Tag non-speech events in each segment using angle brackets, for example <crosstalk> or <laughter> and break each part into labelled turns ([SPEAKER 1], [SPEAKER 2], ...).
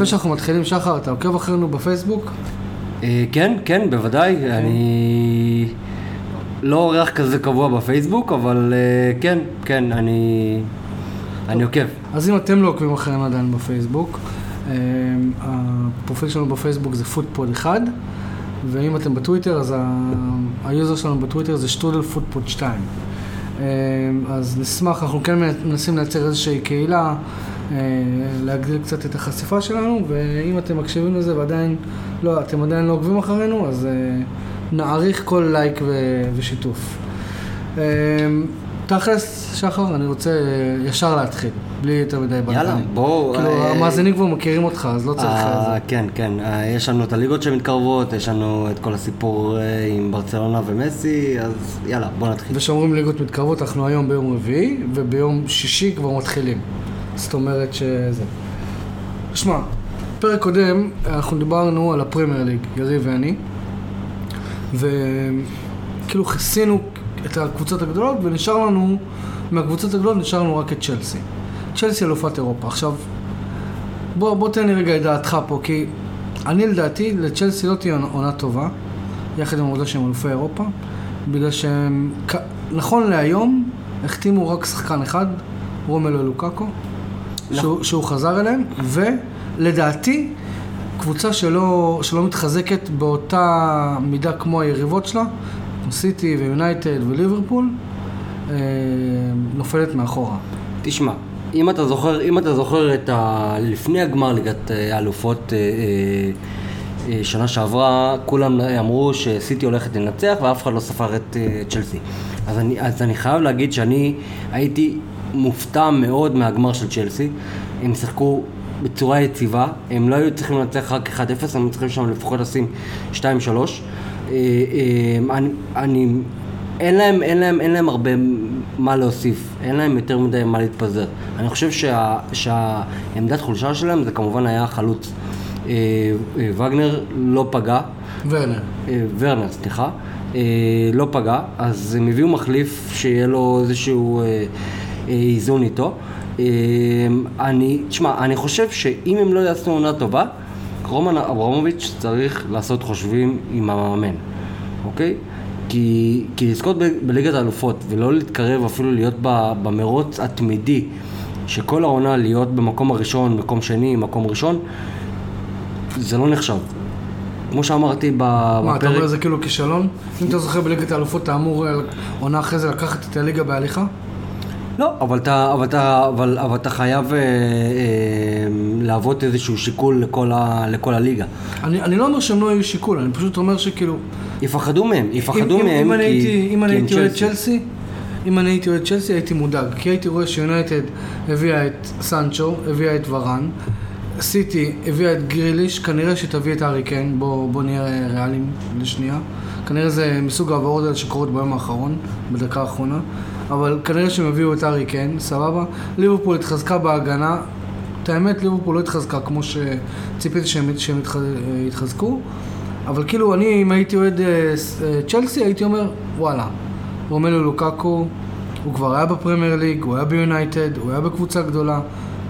[SPEAKER 1] לפני שאנחנו מתחילים, שחר, אתה עוקב אחרינו בפייסבוק?
[SPEAKER 2] אה, כן, כן, בוודאי. אני לא אורח כזה קבוע בפייסבוק, אבל אה, כן, כן, אני... אני עוקב.
[SPEAKER 1] אז אם אתם לא עוקבים אחרינו עדיין בפייסבוק, אה, הפרופיל שלנו בפייסבוק זה פוטפוד 1, ואם אתם בטוויטר, אז היוזר שלנו בטוויטר זה שטרודל פוטפוד 2. אה, אז נשמח, אנחנו כן מנסים לייצר איזושהי קהילה, להגדיל קצת את החשיפה שלנו, ואם אתם מקשיבים לזה ועדיין, לא, אתם עדיין לא עוקבים אחרינו, אז אה, נעריך כל לייק ו- ושיתוף. אה, תכלס, שחר, אני רוצה אה, ישר להתחיל, בלי יותר מדי בלגן.
[SPEAKER 2] יאללה, בואו...
[SPEAKER 1] כאילו,
[SPEAKER 2] אה,
[SPEAKER 1] המאזינים כבר מכירים אותך, אז לא צריך...
[SPEAKER 2] אה,
[SPEAKER 1] אה,
[SPEAKER 2] כן, כן. אה, יש לנו את הליגות שמתקרבות, יש לנו את כל הסיפור אה, עם ברצלונה ומסי, אז יאללה, בוא נתחיל.
[SPEAKER 1] ושאומרים ליגות מתקרבות, אנחנו היום ביום רביעי, וביום שישי כבר מתחילים. זאת אומרת שזה. שמע, פרק קודם, אנחנו דיברנו על הפרמייר ליג, יריב ואני, וכאילו כיסינו את הקבוצות הגדולות, ונשאר לנו, מהקבוצות הגדולות נשאר לנו רק את צ'לסי. צ'לסי אלופת אירופה. עכשיו, בוא, בוא תן לי רגע את דעתך פה, כי אני לדעתי, לצ'לסי לא תהיה עונה טובה, יחד עם העובדה שהם אלופי אירופה, בגלל שהם, נכון להיום, החתימו רק שחקן אחד, רומלו לוקאקו, שהוא, שהוא חזר אליהם, ולדעתי, קבוצה שלא, שלא מתחזקת באותה מידה כמו היריבות שלה, סיטי ויונייטד וליברפול, אה, נופלת מאחורה.
[SPEAKER 2] תשמע, אם אתה זוכר, אם אתה זוכר את ה... לפני הגמר ליגת אה, האלופות אה, שנה שעברה, כולם אמרו שסיטי הולכת לנצח ואף אחד לא ספר את צ'לסי. אז אני, אז אני חייב להגיד שאני הייתי מופתע מאוד מהגמר של צ'לסי. הם שיחקו בצורה יציבה, הם לא היו צריכים לנצח רק 1-0, הם צריכים שם לפחות לשים 2-3. אה, אה, אני, אני אין להם, אין להם, אין להם הרבה מה להוסיף, אין להם יותר מדי מה להתפזר. אני חושב שה, שהעמדת חולשה שלהם זה כמובן היה החלוץ. אה, אה, וגנר לא פגע,
[SPEAKER 1] ורנר.
[SPEAKER 2] אה, ורנר, סליחה, אה, לא פגע, אז הם הביאו מחליף שיהיה לו איזשהו אה, איזון איתו. אה, אני, תשמע, אני חושב שאם הם לא יעשו עונה טובה, רומן אברמוביץ' צריך לעשות חושבים עם המאמן, אוקיי? כי, כי לזכות ב- בליגת האלופות ולא להתקרב אפילו להיות במרוץ התמידי שכל העונה להיות במקום הראשון, מקום שני, מקום ראשון, זה לא נחשב. כמו שאמרתי ב-
[SPEAKER 1] מה, אתה אומר
[SPEAKER 2] בפרק,
[SPEAKER 1] זה כאילו כישלון? אם אתה זוכר בליגת האלופות, אתה אמור עונה אחרי זה לקחת את הליגה בהליכה?
[SPEAKER 2] לא, אבל אתה, אבל אתה, אבל, אבל אתה חייב אה, אה, להוות איזשהו שיקול לכל, ה, לכל הליגה.
[SPEAKER 1] אני, אני לא אומר שהם לא יהיו שיקול, אני פשוט אומר שכאילו...
[SPEAKER 2] יפחדו מהם, יפחדו
[SPEAKER 1] אם,
[SPEAKER 2] מהם
[SPEAKER 1] אם, אם אני
[SPEAKER 2] כי,
[SPEAKER 1] הייתי, אם אני
[SPEAKER 2] כי
[SPEAKER 1] הייתי אוהד צ'לסי, אם אני הייתי אוהד צ'לסי הייתי מודאג, כי הייתי רואה שיונייטד הביאה את סנצ'ו, הביאה את ורן, סיטי הביאה את גריליש, כנראה שתביא את הארי קיין, בוא, בוא נהיה ריאליים לשנייה. כנראה זה מסוג העברות האלה שקורות ביום האחרון, בדקה האחרונה, אבל כנראה שהם הביאו את הארי קיין, סבבה. ליברפול התחזקה בהגנה, את האמת ליברפול לא התחזקה כמו שציפיתי שהם, שהם יתח, יתחזקו, אבל כאילו אני אם הייתי אוהד אה, אה, צ'לסי הייתי אומר וואלה, רומלו לוקאקו, הוא כבר היה בפרמייר ליג, הוא היה ביונייטד, הוא היה בקבוצה גדולה,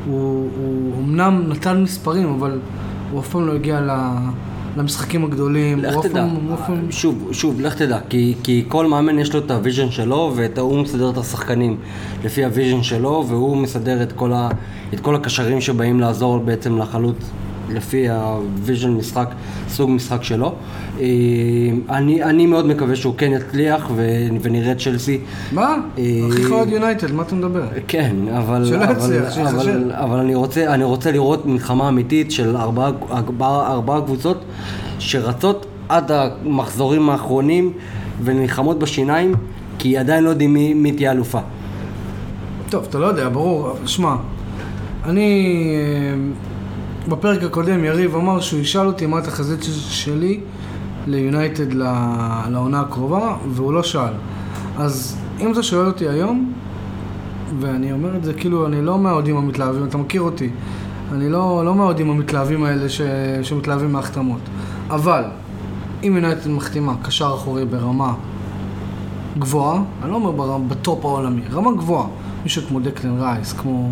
[SPEAKER 1] הוא, הוא אמנם נתן מספרים אבל הוא אף פעם לא הגיע ל, למשחקים הגדולים,
[SPEAKER 2] לך תדע,
[SPEAKER 1] פעם...
[SPEAKER 2] שוב, שוב, לך תדע, כי, כי כל מאמן יש לו את ה vision שלו, והוא מסדר את השחקנים לפי ה vision שלו, והוא מסדר את כל, ה, את כל הקשרים שבאים לעזור בעצם לחלוץ לפי ה vision משחק, סוג משחק שלו. אה, אני, אני מאוד מקווה שהוא כן יצליח ו, ונראה את צ'לסי.
[SPEAKER 1] מה?
[SPEAKER 2] אה,
[SPEAKER 1] הכי חרד יונייטד, מה אתה מדבר?
[SPEAKER 2] כן, אבל,
[SPEAKER 1] שלא
[SPEAKER 2] אבל,
[SPEAKER 1] יצליח, שיחשב.
[SPEAKER 2] אבל, אבל אני, רוצה, אני רוצה לראות מלחמה אמיתית של ארבעה, ארבעה, ארבעה קבוצות שרצות עד המחזורים האחרונים ונלחמות בשיניים, כי עדיין לא יודעים מי, מי תהיה אלופה.
[SPEAKER 1] טוב, אתה לא יודע, ברור. שמע, אני... בפרק הקודם יריב אמר שהוא ישאל אותי מה התחזית שלי ליונייטד לעונה הקרובה, והוא לא שאל. אז אם אתה שואל אותי היום, ואני אומר את זה כאילו, אני לא מהאוהדים המתלהבים, אתה מכיר אותי. אני לא, לא מהאוהדים המתלהבים האלה ש, שמתלהבים מהחתמות. אבל, אם יונייטד מחתימה קשר אחורי ברמה גבוהה, אני לא אומר ברמה, בטופ העולמי, רמה גבוהה. מישהו כמו דקלן רייס, כמו,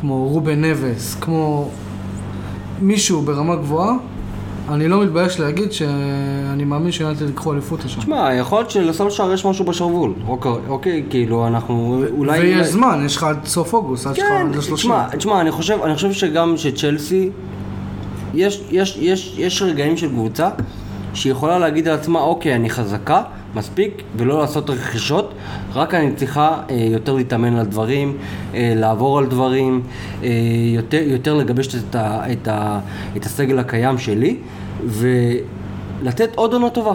[SPEAKER 1] כמו רובן נבס, כמו מישהו ברמה גבוהה, אני לא מתבייש להגיד שאני מאמין שיונתן ייקחו אליפות השנה.
[SPEAKER 2] תשמע, יכול להיות שלסולשאר יש משהו בשרוול, אוקיי, אוקיי, כאילו אנחנו אולי...
[SPEAKER 1] ויש זמן, יש לך עד סוף אוגוסט, עד שלך
[SPEAKER 2] כן,
[SPEAKER 1] עד ל-30.
[SPEAKER 2] תשמע, תשמע, אני חושב, אני חושב שגם שצ'לסי, יש, יש, יש, יש רגעים של קבוצה שיכולה להגיד על עצמה, אוקיי, אני חזקה, מספיק, ולא לעשות רכישות, רק אני צריכה אה, יותר להתאמן על דברים, אה, לעבור על דברים, אה, יותר, יותר לגבש את, ה, את, ה, את הסגל הקיים שלי, ולתת עוד עונה טובה.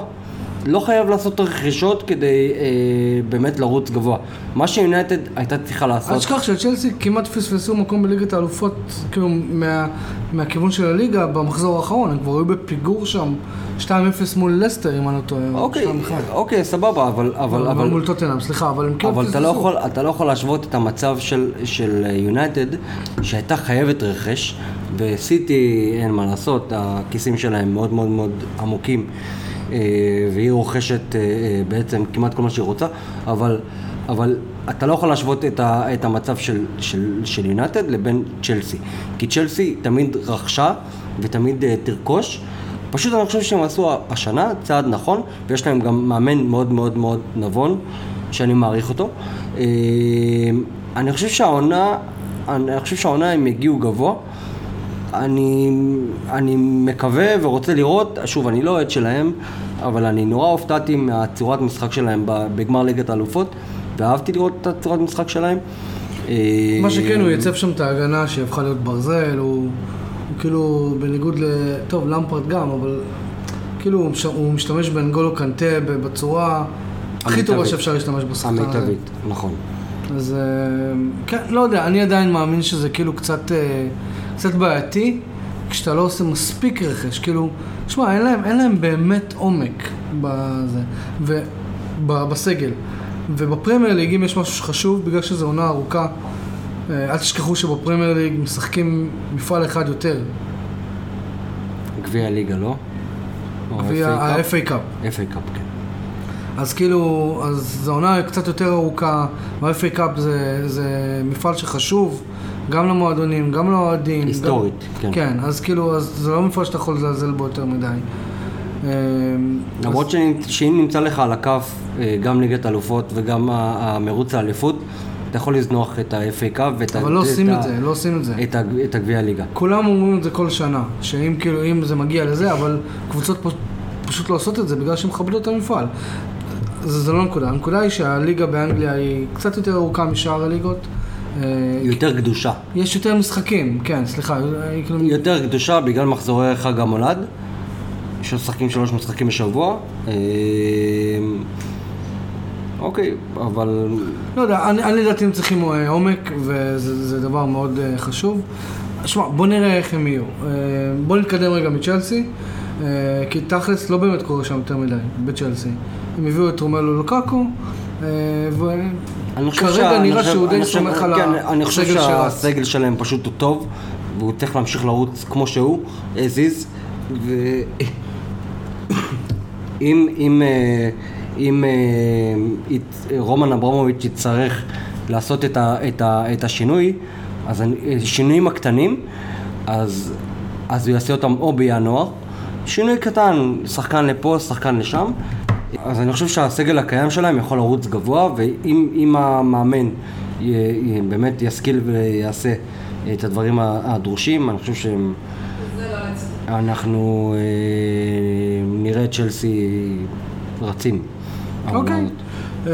[SPEAKER 2] לא חייב לעשות רכישות כדי אה, באמת לרוץ גבוה. מה שיונייטד הייתה צריכה
[SPEAKER 1] אל
[SPEAKER 2] לעשות...
[SPEAKER 1] תשכח שצ'לסי כמעט פספסו מקום בליגת האלופות, כאילו, מה, מהכיוון של הליגה במחזור האחרון, הם כבר היו בפיגור שם 2-0 מול לסטר, אם אני לא טועה. או
[SPEAKER 2] אוקיי,
[SPEAKER 1] 2-1.
[SPEAKER 2] אוקיי, סבבה, אבל... אבל,
[SPEAKER 1] אבל
[SPEAKER 2] אבל,
[SPEAKER 1] מול טוטנאם, סליחה, אבל הם כן
[SPEAKER 2] אבל אתה, לא. יכול, אתה לא יכול להשוות את המצב של, של יונייטד, שהייתה חייבת רכש, וסיטי, אין מה לעשות, הכיסים שלהם מאוד מאוד מאוד עמוקים, אה, והיא רוכשת אה, אה, בעצם כמעט כל מה שהיא רוצה, אבל, אבל אתה לא יכול להשוות את, ה, את המצב של, של, של יונייטד לבין צ'לסי. כי צ'לסי תמיד רכשה ותמיד אה, תרכוש. פשוט אני חושב שהם עשו השנה צעד נכון, ויש להם גם מאמן מאוד מאוד מאוד נבון, שאני מעריך אותו. אה, אני חושב שהעונה, אני חושב שהעונה הם יגיעו גבוה. אני, אני מקווה ורוצה לראות, שוב, אני לא אוהד שלהם, אבל אני נורא הופתעתי מהצורת משחק שלהם בגמר ליגת האלופות, ואהבתי לראות את הצורת משחק שלהם. אה,
[SPEAKER 1] מה שכן, הוא ייצב שם את ההגנה שהפכה להיות ברזל, הוא, הוא כאילו, בניגוד ל... טוב, למפרד גם, אבל כאילו, הוא מש- הוא משתמש באנגולו קנטה בצורה הכי טובה. שאפשר להשתמש בשחקן הזה.
[SPEAKER 2] המיטבית, נכון.
[SPEAKER 1] אז אה, כן, לא יודע, אני עדיין מאמין שזה כאילו קצת, אה, קצת בעייתי, כשאתה לא עושה מספיק רכש, כאילו, שמע, אין להם, אין להם באמת עומק בזה, ו, ב, בסגל. ובפרמייר ליג, אם יש משהו שחשוב, בגלל שזו עונה ארוכה, אה, אל תשכחו שבפרמייר ליג משחקים מפעל אחד יותר,
[SPEAKER 2] גביע הליגה, לא?
[SPEAKER 1] גביע? ה-FA Cup.
[SPEAKER 2] FA Cup, כן.
[SPEAKER 1] אז כאילו, אז זו עונה קצת יותר ארוכה, וה-FA Cup זה, זה מפעל שחשוב, גם למועדונים, גם לאוהדים.
[SPEAKER 2] היסטורית,
[SPEAKER 1] גם,
[SPEAKER 2] כן.
[SPEAKER 1] כן, אז כאילו, אז זה לא מפעל שאתה יכול לזלזל בו יותר מדי. אמ,
[SPEAKER 2] למרות שנ- שאם נמצא לך על הכף אה, גם ליגת האלופות וגם המרוץ האליפות, אתה יכול לזנוח את ה-FA קאפ ואת ה-
[SPEAKER 1] אבל לא עושים
[SPEAKER 2] ה-
[SPEAKER 1] את זה, לא עושים את זה.
[SPEAKER 2] את את הגביע הליגה.
[SPEAKER 1] כולם אומרים את זה כל שנה, שאם כאילו, אם זה מגיע לזה, אבל קבוצות פ- פשוט לא עושות את זה בגלל שהן מכבדות את המפעל. זה, זה לא הנקודה, הנקודה היא שהליגה באנגליה היא קצת יותר ארוכה משאר הליגות. אה,
[SPEAKER 2] יותר קדושה.
[SPEAKER 1] יש יותר משחקים, כן, סליחה, היא כאילו...
[SPEAKER 2] יותר קדושה בגלל מחזורי חג המולד, שמשחקים שלוש משחקים בשבוע. אה, אוקיי, אבל
[SPEAKER 1] לא יודע, אני, אני לדעתי הם צריכים אה, עומק, וזה זה דבר מאוד אה, חשוב. שמע, בוא נראה איך הם יהיו. אה, בוא נתקדם רגע מצ'לסי, אה, כי תכלס לא באמת קורה שם יותר מדי, בצ'לסי. הם הביאו את רומלו לוקקו, אה,
[SPEAKER 2] אני חושב אני
[SPEAKER 1] נראה
[SPEAKER 2] חושב-
[SPEAKER 1] שהוא די
[SPEAKER 2] אני חושב-
[SPEAKER 1] סומך על
[SPEAKER 2] כן, אני חושב
[SPEAKER 1] הסגל שרץ.
[SPEAKER 2] שהסגל שלהם פשוט הוא טוב, והוא צריך להמשיך לרוץ כמו שהוא, as is, ואם אם, אה, אם אה, ית- רומן אברמוביץ' יצטרך לעשות את, ה, את, ה, את השינוי, אז אני- שינויים הקטנים, אז, אז הוא יעשה אותם או בינואר, שינוי קטן, שחקן לפה, שחקן לשם, אז אני חושב שהסגל הקיים שלהם יכול לרוץ גבוה, ואם אם המאמן י, י, באמת ישכיל ויעשה את הדברים הדרושים, אני חושב שהם... אנחנו אה, נראה את צ'לסי רצים.
[SPEAKER 1] אוקיי.
[SPEAKER 2] הזאת.
[SPEAKER 1] אה,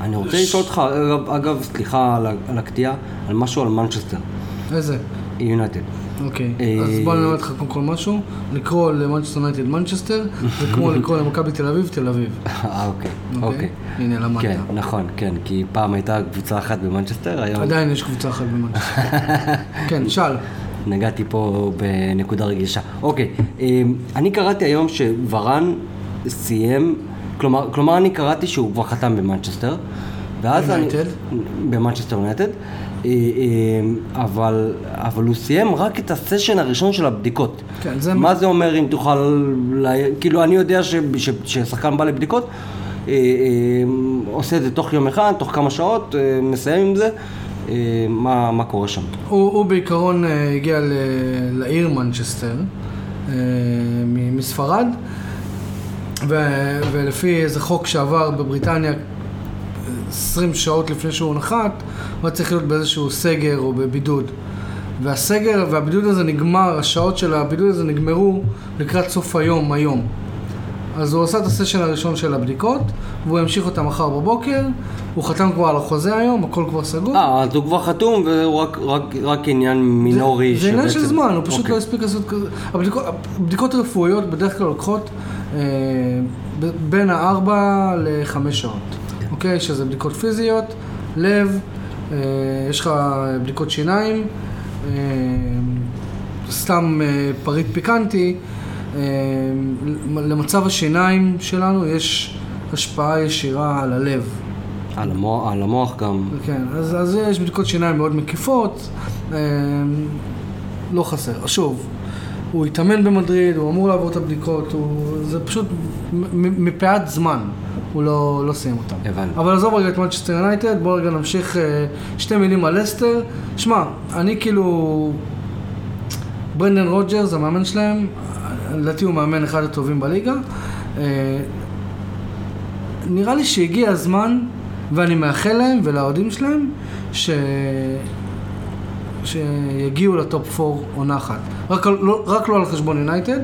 [SPEAKER 2] אני רוצה לשאול אותך, אגב, סליחה על הקטיעה, על משהו על מנצ'סטר,
[SPEAKER 1] איזה?
[SPEAKER 2] יונייטד.
[SPEAKER 1] אוקיי,
[SPEAKER 2] אה,
[SPEAKER 1] אז בוא אלמד לך קודם כל משהו. לקרוא למנצ'סטר יונייטד מנצ'סטר, זה כמו <laughs> לקרוא למכבי תל אביב תל אביב.
[SPEAKER 2] אה, אוקיי, אוקיי.
[SPEAKER 1] הנה, למדת.
[SPEAKER 2] כן, נכון, כן, כי פעם הייתה קבוצה אחת במנצ'סטר, היום
[SPEAKER 1] עדיין יש קבוצה אחת במנצ'סטר. <laughs> כן, שאל.
[SPEAKER 2] נגעתי פה בנקודה רגישה. אוקיי, אמ, אני קראתי היום שווראן סיים, כלומר, כלומר אני קראתי שהוא כבר חתם במנצ'סטר, ואז אני... במנצ'סטר יונייטד, אה, אמ, אבל, אבל הוא סיים רק את ה session הראשון של הבדיקות.
[SPEAKER 1] כן, זה-
[SPEAKER 2] מה זה אומר אם תוכל. כאילו אני יודע. ששחקן בא לבדיקות, אה, אה, עושה את זה תוך יום אחד, תוך כמה שעות, אה, מסיים עם זה. אה, מה, מה קורה שם.
[SPEAKER 1] הוא, הוא בעיקרון אה, הגיע ל- לעיר מנצ'סטר אה, מספרד, ו- ולפי איזה חוק שעבר בבריטניה 20 שעות לפני שהוא נחת, הוא היה צריך להיות באיזשהו סגר או בבידוד. והסגר והבידוד הזה נגמר, השעות של הבידוד הזה נגמרו לקראת סוף היום, היום. אז הוא עשה את הסשן הראשון של הבדיקות, והוא ימשיך אותה מחר בבוקר, הוא חתם כבר על החוזה היום, הכל כבר סגור.
[SPEAKER 2] אה, אז הוא כבר חתום והוא רק, רק, רק עניין מינורי.
[SPEAKER 1] זה עניין של זמן, הוא פשוט
[SPEAKER 2] אוקיי.
[SPEAKER 1] לא הספיק לעשות כזה. הבדיקות, הבדיקות הרפואיות בדרך כלל לוקחות אה, בין הארבע לחמש שעות, אוקיי? שזה בדיקות פיזיות, לב, אה, יש לך בדיקות שיניים, אה, סתם אה, פריט פיקנטי. אה, למצב השיניים שלנו יש השפעה ישירה על הלב.
[SPEAKER 2] על המוח, על המוח גם.
[SPEAKER 1] כן, אז, אז יש בדיקות שיניים מאוד מקיפות, אה, לא חסר. שוב, הוא התאמן במדריד, הוא אמור לעבור את הבדיקות, הוא, זה פשוט מפאת זמן, הוא לא, לא סיים אותם.
[SPEAKER 2] הבנתי.
[SPEAKER 1] אבל עזוב רגע את מנצ'סטר יונייטד, בואו רגע נמשיך אה, שתי מילים על לסטר. שמע, אני כאילו... ברנדן רוג'רס, המאמן שלהם, לדעתי הוא מאמן אחד הטובים בליגה. אה, נראה לי שהגיע הזמן, ואני מאחל להם ולאוהדים שלהם, ש... שיגיעו ל top 4 עונה אחת. רק, לא, רק לא על חשבון יונייטד,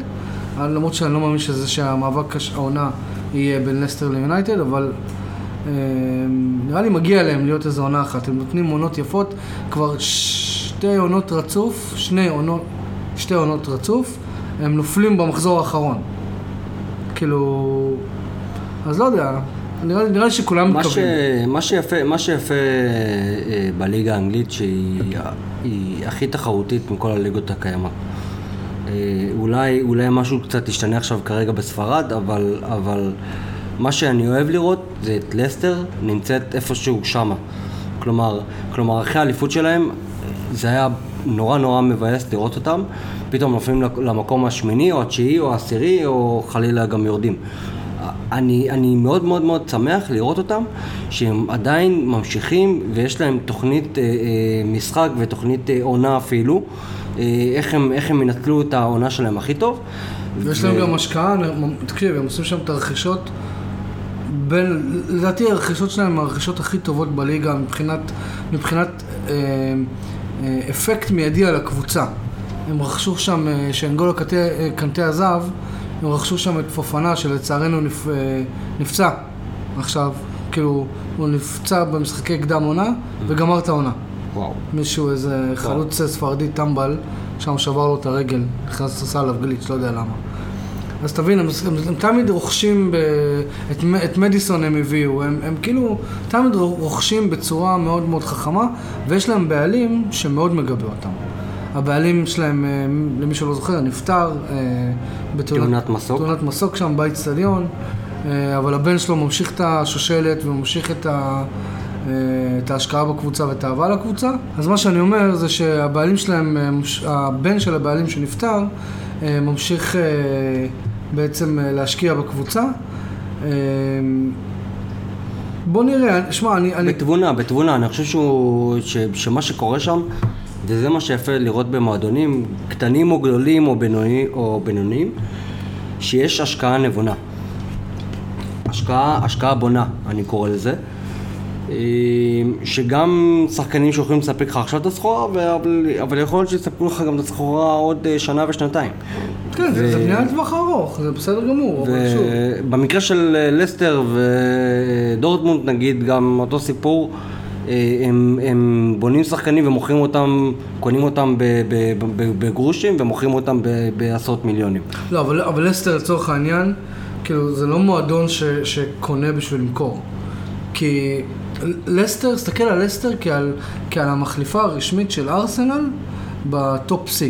[SPEAKER 1] למרות שאני לא מאמין שזה שהמאבק הש- העונה יהיה בין לסטר ליונייטד, אבל אה, נראה לי מגיע להם להיות איזו עונה אחת. הם נותנים עונות יפות, כבר שתי עונות רצוף, שני עונות, שתי עונות רצוף, הם נופלים במחזור האחרון. כאילו... אז לא יודע, נראה לי, נראה לי שכולם
[SPEAKER 2] מה, ש...
[SPEAKER 1] מקווים.
[SPEAKER 2] מה שיפה, מה שיפה אה, בליגה האנגלית שהיא היא הכי תחרותית מכל הליגות הקיימות. אה, אולי, אולי משהו קצת ישתנה עכשיו כרגע בספרד, אבל, אבל מה שאני אוהב לראות זה את לסטר נמצאת איפשהו שמה. כלומר, כלומר אחרי האליפות שלהם זה היה נורא נורא מבאס לראות אותם, פתאום נופלים למקום השמיני או התשיעי או העשירי או חלילה גם יורדים. אני, אני מאוד מאוד מאוד שמח לראות אותם, שהם עדיין ממשיכים ויש להם תוכנית אה, אה, משחק ותוכנית אה, עונה אפילו, אה, איך, הם, איך הם ינצלו את העונה שלהם הכי טוב.
[SPEAKER 1] ויש להם גם השקעה, תקשיב, הם עושים שם את הרכישות, בין, לדעתי הרכישות שלהם הן הרכישות הכי טובות בליגה מבחינת, מבחינת אה, אה, אפקט מיידי על הקבוצה. הם רכשו שם, אה, שאנגולו קנטה, אה, קנטה עזב, הם רכשו שם את פופנה שלצערנו נפ, אה, נפצע עכשיו, כאילו הוא נפצע במשחקי קדם עונה וגמר את העונה.
[SPEAKER 2] וואו.
[SPEAKER 1] מישהו, איזה חלוץ ספרדי טמבל, שם שבר לו את הרגל, נכנס, עשה עליו גליץ', לא יודע למה. אז תבין, הם, הם, הם תמיד רוכשים, ב, את, את מדיסון הם הביאו, הם, הם כאילו תמיד רוכשים בצורה מאוד מאוד חכמה, ויש להם בעלים שמאוד מגבה אותם. הבעלים שלהם, אה, למי שלא זוכר, נפטר אה,
[SPEAKER 2] תאונת מסוק.
[SPEAKER 1] תאונת מסוק שם באיצטדיון, אה, אבל הבן שלו ממשיך את השושלת וממשיך את, ה, את ההשקעה בקבוצה ואת האהבה לקבוצה. אז מה שאני אומר זה שהבעלים שלהם, אה, הבן של הבעלים שנפטר, אה, ממשיך אה, בעצם אה, להשקיע בקבוצה. אה, בוא נראה, שמע, אני... אני
[SPEAKER 2] בתבונה, בתבונה, אני חושב שהוא, ש, שמה שקורה שם, וזה מה שיפה לראות במועדונים, קטנים או גדולים או בינוני, או בינוניים, שיש השקעה נבונה. השקעה, השקעה בונה, אני קורא לזה. אה, שגם שחקנים שיכולים לספק לך עכשיו את הסחורה, אבל, אבל יכול להיות שיספקו לך גם את הסחורה עוד אה, שנה ושנתיים.
[SPEAKER 1] כן, זה,
[SPEAKER 2] ו-
[SPEAKER 1] זה בנייה לטווח ארוך, זה בסדר גמור, אבל שוב.
[SPEAKER 2] ובמקרה של אה, לסטר ודורטמונד נגיד גם אותו סיפור, אה, הם, הם בונים שחקנים ומוכרים אותם, קונים אותם בגרושים ומוכרים אותם בעשרות מיליונים.
[SPEAKER 1] לא, אבל, אבל לסטר לצורך העניין, כאילו, זה לא מועדון ש, שקונה בשביל למכור. כי לסטר, תסתכל על לסטר כעל, כעל המחליפה הרשמית של ארסנל בטופ 6,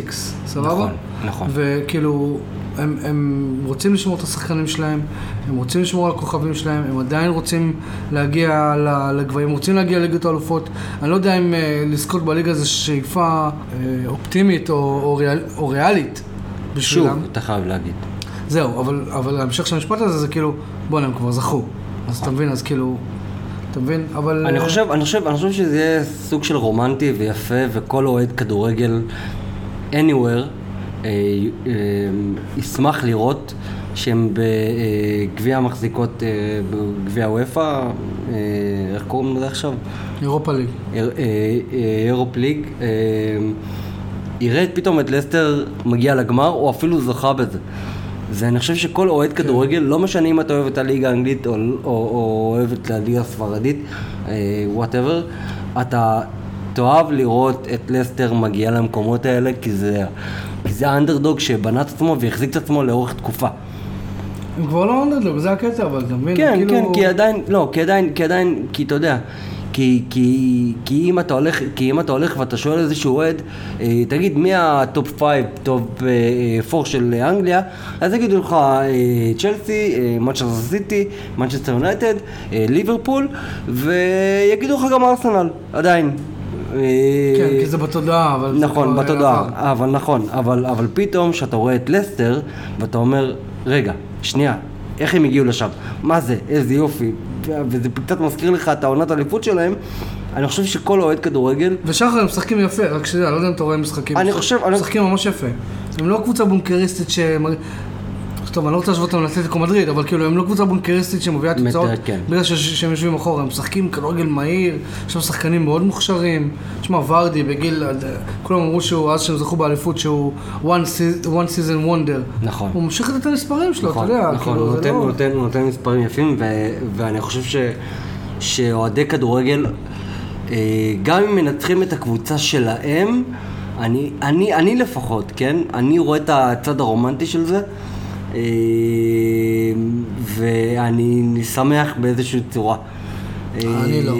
[SPEAKER 1] סבבה?
[SPEAKER 2] נכון, נכון.
[SPEAKER 1] וכאילו, הם, הם רוצים לשמור את השחקנים שלהם, הם רוצים לשמור על הכוכבים שלהם, הם עדיין רוצים להגיע לגבהים, רוצים להגיע לליגת האלופות. אני לא יודע אם uh, לזכות בליגה זו שאיפה uh, אופטימית או, או, ריאל, או ריאלית
[SPEAKER 2] שוב,
[SPEAKER 1] בשבילם.
[SPEAKER 2] אתה חייב להגיד.
[SPEAKER 1] זהו, אבל, אבל ההמשך של המשפט הזה זה כאילו, בואנה, הם כבר זכו. אז אתה מבין, אז כאילו, אתה מבין? אבל...
[SPEAKER 2] אני חושב, אני חושב, אני חושב שזה יהיה סוג של רומנטי ויפה, וכל אוהד כדורגל anywhere אה, אה, ישמח לראות שהם בגביע המחזיקות, אה, בגביע הוופא, אה, איך קוראים לזה עכשיו?
[SPEAKER 1] אירופה ליג.
[SPEAKER 2] אה, אירופה ליג, אה, יראה פתאום את לסטר מגיע לגמר, או אפילו זוכה בזה. ואני חושב שכל אוהד כדורגל, לא משנה אם אתה אוהב את הליגה האנגלית או, או, או אוהב את הליגה הספרדית, whatever, אתה תאהב לראות את לסטר מגיע למקומות האלה, כי זה, כי זה האנדרדוג שבנה את עצמו והחזיק את עצמו לאורך תקופה.
[SPEAKER 1] הם כבר לא אנדרדוג, זה הקטע, אבל אתה מבין?
[SPEAKER 2] כן,
[SPEAKER 1] כאילו...
[SPEAKER 2] כן, כי עדיין, לא, כי עדיין, כי עדיין, כי אתה יודע, כי, כי, כי אם אתה הולך, כי אם אתה הולך ואתה שואל איזשהו אוהד, אה, תגיד מי ה top 5, top 4 של אנגליה, אז יגידו לך אה, צ'לסי, אה, מנצ'סטר סיטי, מנצ'סטר יונייטד, אה, ליברפול, ויגידו לך גם ארסנל, עדיין. אה,
[SPEAKER 1] כן, כי זה בתודעה, אבל...
[SPEAKER 2] נכון, בתודעה. אבל נכון, אבל, אבל פתאום כשאתה רואה את לסטר, ואתה אומר, רגע, שנייה, איך הם הגיעו לשם? מה זה? איזה יופי. וזה קצת מזכיר לך את העונת האליפות שלהם, אני חושב שכל אוהד כדורגל,
[SPEAKER 1] ושחר הם משחקים יפה, רק שתדע, לא יודע אם אתה רואה משחקים.
[SPEAKER 2] אני חושב- אני-
[SPEAKER 1] משחקים ממש יפה. הם לא קבוצה בונקריסטית ש... טוב, אני לא רוצה להשוות אותם לאתלטיקו מדריד, אבל כאילו, הם לא קבוצה בונקריסטית שמביאה תוצאות
[SPEAKER 2] כן.
[SPEAKER 1] בגלל שהם יושבים אחורה, הם משחקים כדורגל מהיר, יש שם שחקנים מאוד מוכשרים. תשמע, ורדי בגיל, כולם אמרו שהוא, אז שהם זכו באליפות, שהוא one se- one season wonder.
[SPEAKER 2] נכון.
[SPEAKER 1] הוא ממשיך את המספרים שלו, אתה
[SPEAKER 2] נכון,
[SPEAKER 1] יודע,
[SPEAKER 2] נכון,
[SPEAKER 1] כאילו,
[SPEAKER 2] הוא
[SPEAKER 1] זה
[SPEAKER 2] נותן,
[SPEAKER 1] לא...
[SPEAKER 2] הוא נותן, מספרים יפים, ו, ואני חושב ש, שאוהדי כדורגל, אה, גם אם מנצחים את הקבוצה שלהם, אני, אני, אני לפחות, כן? אני רואה את הצד הרומנטי של זה, אה, ואני שמח באיזושהי צורה.
[SPEAKER 1] אני לא.
[SPEAKER 2] אה,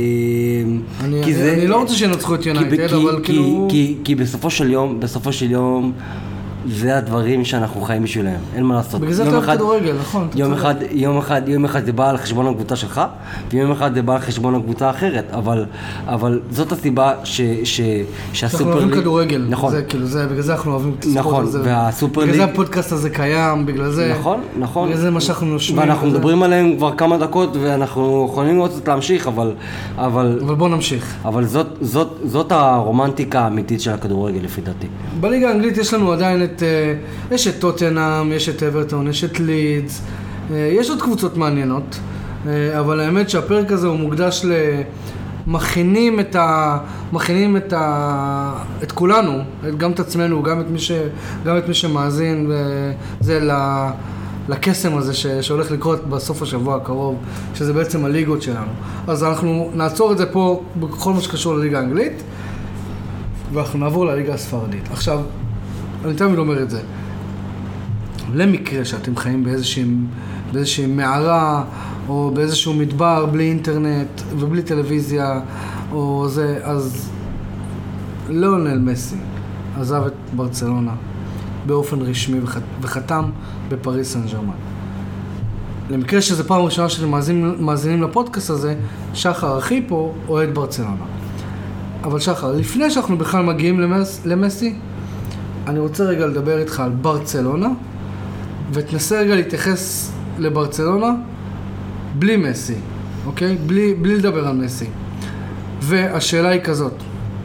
[SPEAKER 1] אני- לא רוצה שינצחו את יונייטד, אבל
[SPEAKER 2] כי-
[SPEAKER 1] כאילו-
[SPEAKER 2] כי, כי בסופו של יום, בסופו של יום, זה הדברים שאנחנו חיים בשבילם, אין מה לעשות.
[SPEAKER 1] בגלל זה אתה אוהב כדורגל, נכון,
[SPEAKER 2] יום. אחד, יום אחד, יום אחד זה בא על חשבון הקבוצה שלך, ויום אחד זה בא על חשבון הקבוצה האחרת, אבל, אבל זאת הסיבה ש, ש, שהסופר
[SPEAKER 1] אנחנו אוהבים כדורגל.
[SPEAKER 2] נכון,
[SPEAKER 1] זה כאילו, זה, בגלל זה אנחנו אוהבים את הספורט
[SPEAKER 2] נכון,
[SPEAKER 1] הזה.
[SPEAKER 2] והסופר
[SPEAKER 1] בגלל זה
[SPEAKER 2] ליג-
[SPEAKER 1] הפודקאסט הזה קיים, בגלל זה...
[SPEAKER 2] נכון, נכון.
[SPEAKER 1] בגלל זה מה שאנחנו נושמים.
[SPEAKER 2] ואנחנו
[SPEAKER 1] וזה.
[SPEAKER 2] מדברים עליהם כבר כמה דקות, ואנחנו יכולים רוצות להמשיך, אבל, אבל,
[SPEAKER 1] אבל בוא נמשיך.
[SPEAKER 2] אבל זאת, זאת, זאת הרומנטיקה האמיתית של הכדורגל לפי דעתי.
[SPEAKER 1] בליגה האנגלית יש לנו עדיין את... אה, יש את טוטנאם, יש את אברטון, יש את לידס, אה, יש עוד קבוצות מעניינות, אה, אבל האמת שהפרק הזה הוא מוקדש ל... מכינים את ה... מכינים את ה... את כולנו, את- גם את עצמנו, גם את מי, ש... גם את מי שמאזין, וזה ל... לקסם הזה ש... שהולך לקרות בסוף השבוע הקרוב, שזה בעצם הליגות שלנו. אז אנחנו נעצור את זה פה בכל מה שקשור לליגה האנגלית. ואנחנו נעבור לליגה הספרדית. עכשיו, אני תמיד אומר את זה. למקרה שאתם חיים באיזושהי, מערה, או באיזשהו מדבר בלי אינטרנט ובלי טלוויזיה, או זה, אז ליאונל מסי עזב את ברצלונה באופן רשמי וח, וחתם בפריס סן ג'רמן. למקרה שזו פעם ראשונה שאתם מאזינים, מאזינים לפודקאסט הזה, שחר אחי פה אוהד ברצלונה. אבל שחר, לפני שאנחנו בכלל מגיעים למס, למסי, אני רוצה רגע לדבר איתך על ברצלונה, ותנסה רגע להתייחס לברצלונה בלי מסי, אוקיי? בלי, בלי לדבר על מסי. והשאלה היא כזאת,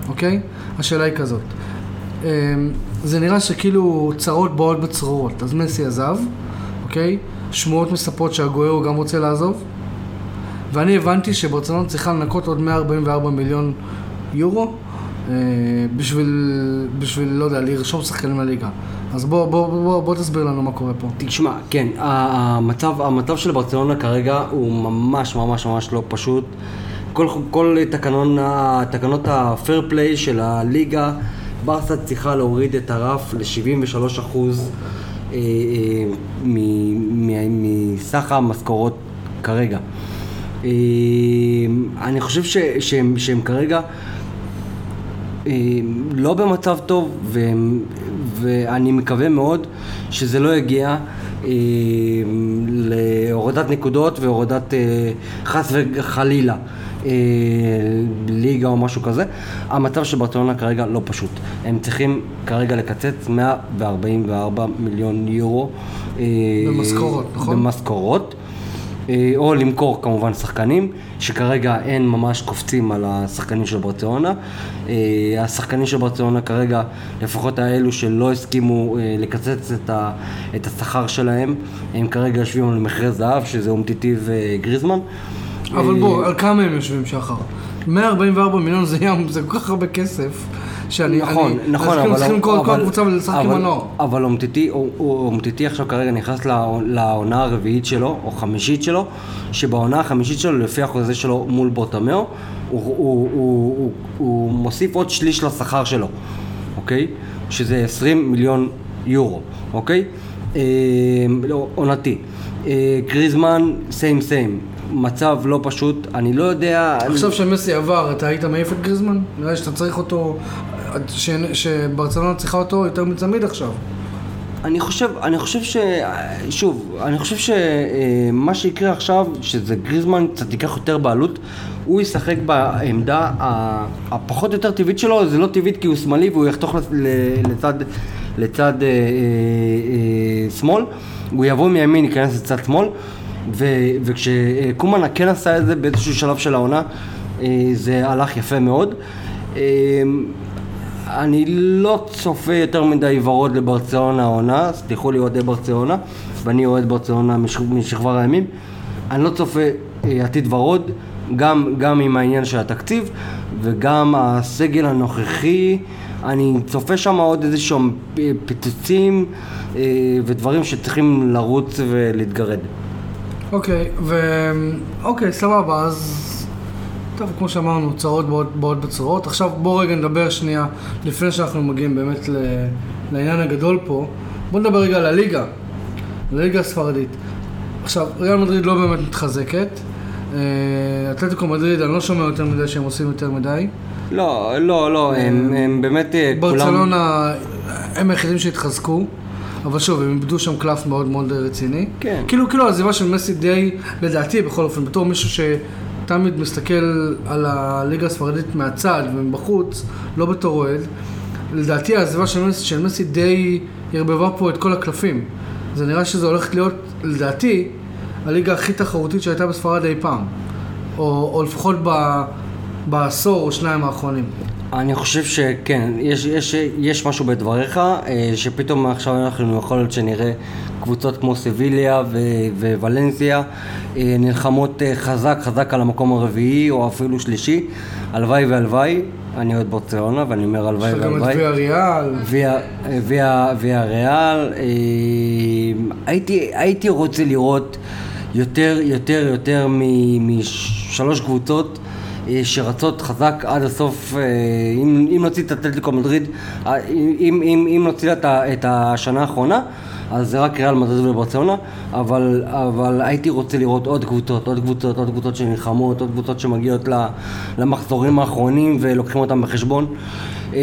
[SPEAKER 1] אוקיי? השאלה היא כזאת. אמ, זה נראה שכאילו צרות באות בצרורות. אז מסי עזב, אוקיי? שמועות מספרות שהגוארו גם רוצה לעזוב. ואני הבנתי שברצלונה צריכה לנקות עוד 144 מיליון יורו בשביל, בשביל, לא יודע, לרשום שחקנים לליגה. אז בוא, בוא, בוא, בוא, בוא תסביר לנו מה קורה פה.
[SPEAKER 2] תשמע, כן, המצב, המצב של ברצלונה כרגע הוא ממש ממש ממש לא פשוט. כל, כל תקנון, תקנות הפייר פליי של הליגה, ברסה צריכה להוריד את הרף ל-73 אחוז אה, מסך המשכורות כרגע. אה, אני חושב שהם, שהם כרגע אה, לא במצב טוב, והם, ואני מקווה מאוד שזה לא יגיע אה, להורדת נקודות והורדת אה, חס וחלילה אה, ליגה או משהו כזה. המצב של ברצלונה כרגע לא פשוט. הם צריכים כרגע לקצץ 144 מיליון יורו. אה,
[SPEAKER 1] במשכורות, נכון?
[SPEAKER 2] במשכורות. אה, או למכור כמובן שחקנים, שכרגע אין ממש קופצים על השחקנים של ברצלונה. אה, השחקנים של ברצלונה כרגע, לפחות האלו שלא הסכימו אה, לקצץ את, ה, את השכר שלהם, הם כרגע יושבים על מחירי זהב, שזה אומטיטי וגריזמן.
[SPEAKER 1] אבל בוא, על כמה הם יושבים שחר? 144 מיליון זה ים, זה כל כך הרבה כסף. שאני,
[SPEAKER 2] נכון,
[SPEAKER 1] אני,
[SPEAKER 2] נכון, אבל...
[SPEAKER 1] צריכים כל
[SPEAKER 2] אבל-
[SPEAKER 1] הקבוצה ולשחק עם הנוער.
[SPEAKER 2] אבל אומטיטי, אומטיטי עכשיו כרגע נכנס לעונה- הרביעית שלו, או חמישית שלו, שבעונה החמישית שלו, לפי החוזה שלו מול בורטמאו, הוא, הוא, הוא, הוא, הוא מוסיף עוד שליש לשכר שלו, אוקיי? שזה 20 מיליון יורו, אוקיי? אה, לא, עונתי. אה, גריזמן, סיים סיים. מצב לא פשוט, אני לא יודע...
[SPEAKER 1] עכשיו שמסי עבר, אתה היית מעיף את גריזמן? נראה לי שאתה צריך אותו, ש- שברצלונה צריכה אותו יותר מצמיד עכשיו.
[SPEAKER 2] אני חושב, אני חושב ש... שוב, אני חושב שמה שיקרה עכשיו, שזה גריזמן קצת ייקח יותר בעלות, הוא ישחק בעמדה הפחות יותר טבעית שלו, זה לא טבעית כי הוא שמאלי והוא יחתוך לצד, לצד אה, אה, אה, שמאל, הוא יבוא מימין, ייכנס לצד שמאל, ו, וכשקומן כן עשה את זה באיזשהו שלב של העונה, אה, זה הלך יפה מאוד. אה, אני לא צופה יותר מדי ורוד לברצלונה העונה, סליחו לי אוהדי ברצלונה, ואני אוהד ברצלונה מש- משכבר הימים. אני לא צופה אה, עתיד ורוד, גם, גם עם העניין של התקציב וגם הסגל הנוכחי. אני צופה שם עוד איזה שהם פיצוצים אה, ודברים שצריכים לרוץ ולהתגרד.
[SPEAKER 1] אוקיי, ו... אוקיי, סבבה, אז... טוב, כמו שאמרנו, צרות באות, באות בצרות. עכשיו בואו רגע נדבר שנייה, לפני שאנחנו מגיעים באמת ל... לעניין הגדול פה. בואו נדבר רגע על הליגה, הליגה הספרדית. עכשיו, ריאל מדריד לא באמת מתחזקת. אה, אתלטיקו מדריד, אני לא שומע יותר מדי שהם עושים יותר מדי.
[SPEAKER 2] לא, לא, לא, הם, הם באמת אה, כולם...
[SPEAKER 1] ברצלונה, הם היחידים שהתחזקו. אבל שוב, הם איבדו שם קלף מאוד מאוד רציני.
[SPEAKER 2] כן.
[SPEAKER 1] כאילו, כאילו העזיבה של מסי די, לדעתי בכל אופן, בתור מישהו שתמיד מסתכל על הליגה הספרדית מהצד ומבחוץ, לא בתור אוהד, לדעתי העזיבה של של מסי די ערבבה פה את כל הקלפים. זה נראה שזה הולך להיות, לדעתי, הליגה הכי תחרותית שהייתה בספרד אי פעם. או, או לפחות ב, בעשור או שניים האחרונים.
[SPEAKER 2] אני חושב שכן, יש, יש, יש משהו בדבריך, אה, שפתאום עכשיו אנחנו יכול להיות שנראה קבוצות כמו סביליה ו- וולנסיה אה, נלחמות אה, חזק חזק על המקום הרביעי או אפילו שלישי, הלוואי והלוואי, אני אוהד ברצלונה ואני אומר הלוואי
[SPEAKER 1] יש לך גם את
[SPEAKER 2] והלוואי.
[SPEAKER 1] ויה ריאל.
[SPEAKER 2] ויה- ויה- ויה ריאל, הייתי, הייתי רוצה לראות יותר, יותר, יותר משלוש קבוצות שרצות חזק עד הסוף, אה, אם, אם נוציא את אתלטיקו מדריד, אה, אם, אם, אם נוציא את, את השנה האחרונה, אז זה רק ריאל מדריד וברצלונה, אבל, אבל הייתי רוצה לראות עוד קבוצות, עוד קבוצות, עוד קבוצות שנלחמות, עוד קבוצות שמגיעות למחזורים האחרונים ולוקחים אותם בחשבון. אה,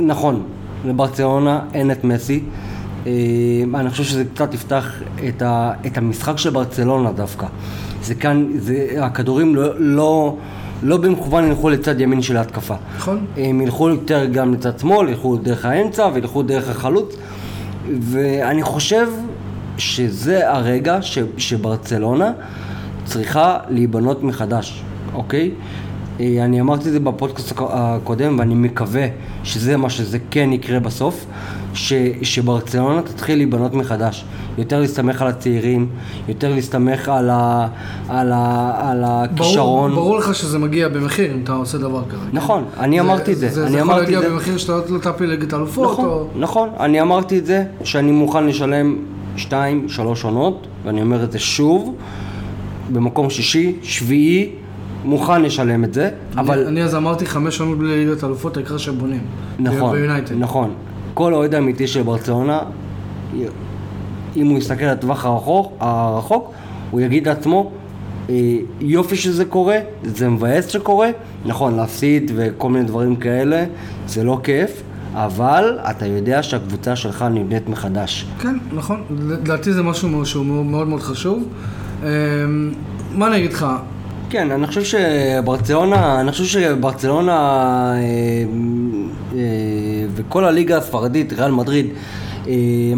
[SPEAKER 2] נכון, לברצלונה אין את מסי. אה, אני חושב שזה קצת יפתח את, ה, את המשחק של ברצלונה דווקא. זה כאן, זה, הכדורים לא, לא, לא במכוון ילכו לצד ימין של ההתקפה.
[SPEAKER 1] נכון.
[SPEAKER 2] הם ילכו יותר גם לצד שמאל, ילכו דרך האמצע וילכו דרך החלוץ. ואני חושב שזה הרגע ש, שברצלונה צריכה להיבנות מחדש, אוקיי? אה, אני אמרתי את זה בפודקאסט הק- הקודם ואני מקווה שזה מה שזה כן יקרה בסוף, ש, שברצלונה תתחיל להיבנות מחדש. יותר להסתמך על הצעירים, יותר להסתמך על, ה, על, ה, על הכישרון.
[SPEAKER 1] ברור, ברור לך שזה מגיע במחיר אם אתה עושה דבר כזה.
[SPEAKER 2] נכון, אני אמרתי את זה,
[SPEAKER 1] זה,
[SPEAKER 2] אני
[SPEAKER 1] זה יכול להגיע
[SPEAKER 2] זה.
[SPEAKER 1] במחיר שאתה לא תפיל ליגת אלופות,
[SPEAKER 2] נכון,
[SPEAKER 1] או...
[SPEAKER 2] נכון, אני אמרתי את זה, שאני מוכן לשלם שתיים, שלוש עונות, ואני אומר את זה שוב, במקום שישי, שביעי, מוכן לשלם את זה, אבל...
[SPEAKER 1] אני אז אמרתי חמש עונות בלי ליגת אלופות, העיקר שהם בונים.
[SPEAKER 2] נכון. נכון. כל אוהד אמיתי של ברצלונה, אם הוא יסתכל על הטווח הרחוק, הרחוק, הוא יגיד לעצמו, "אה, יופי שזה קורה, זה מבאס שקורה, נכון, להפסיד וכל מיני דברים כאלה, זה לא כיף, אבל אתה יודע שהקבוצה שלך נבנית מחדש.
[SPEAKER 1] כן, נכון. לדעתי זה משהו שהוא מאוד מאוד מאוד חשוב. אמ, מה אני אגיד לך?
[SPEAKER 2] כן, אני חושב שברצלונה, אני חושב שברצלונה אה, אה, וכל הליגה הספרדית, ריאל מדריד, אה,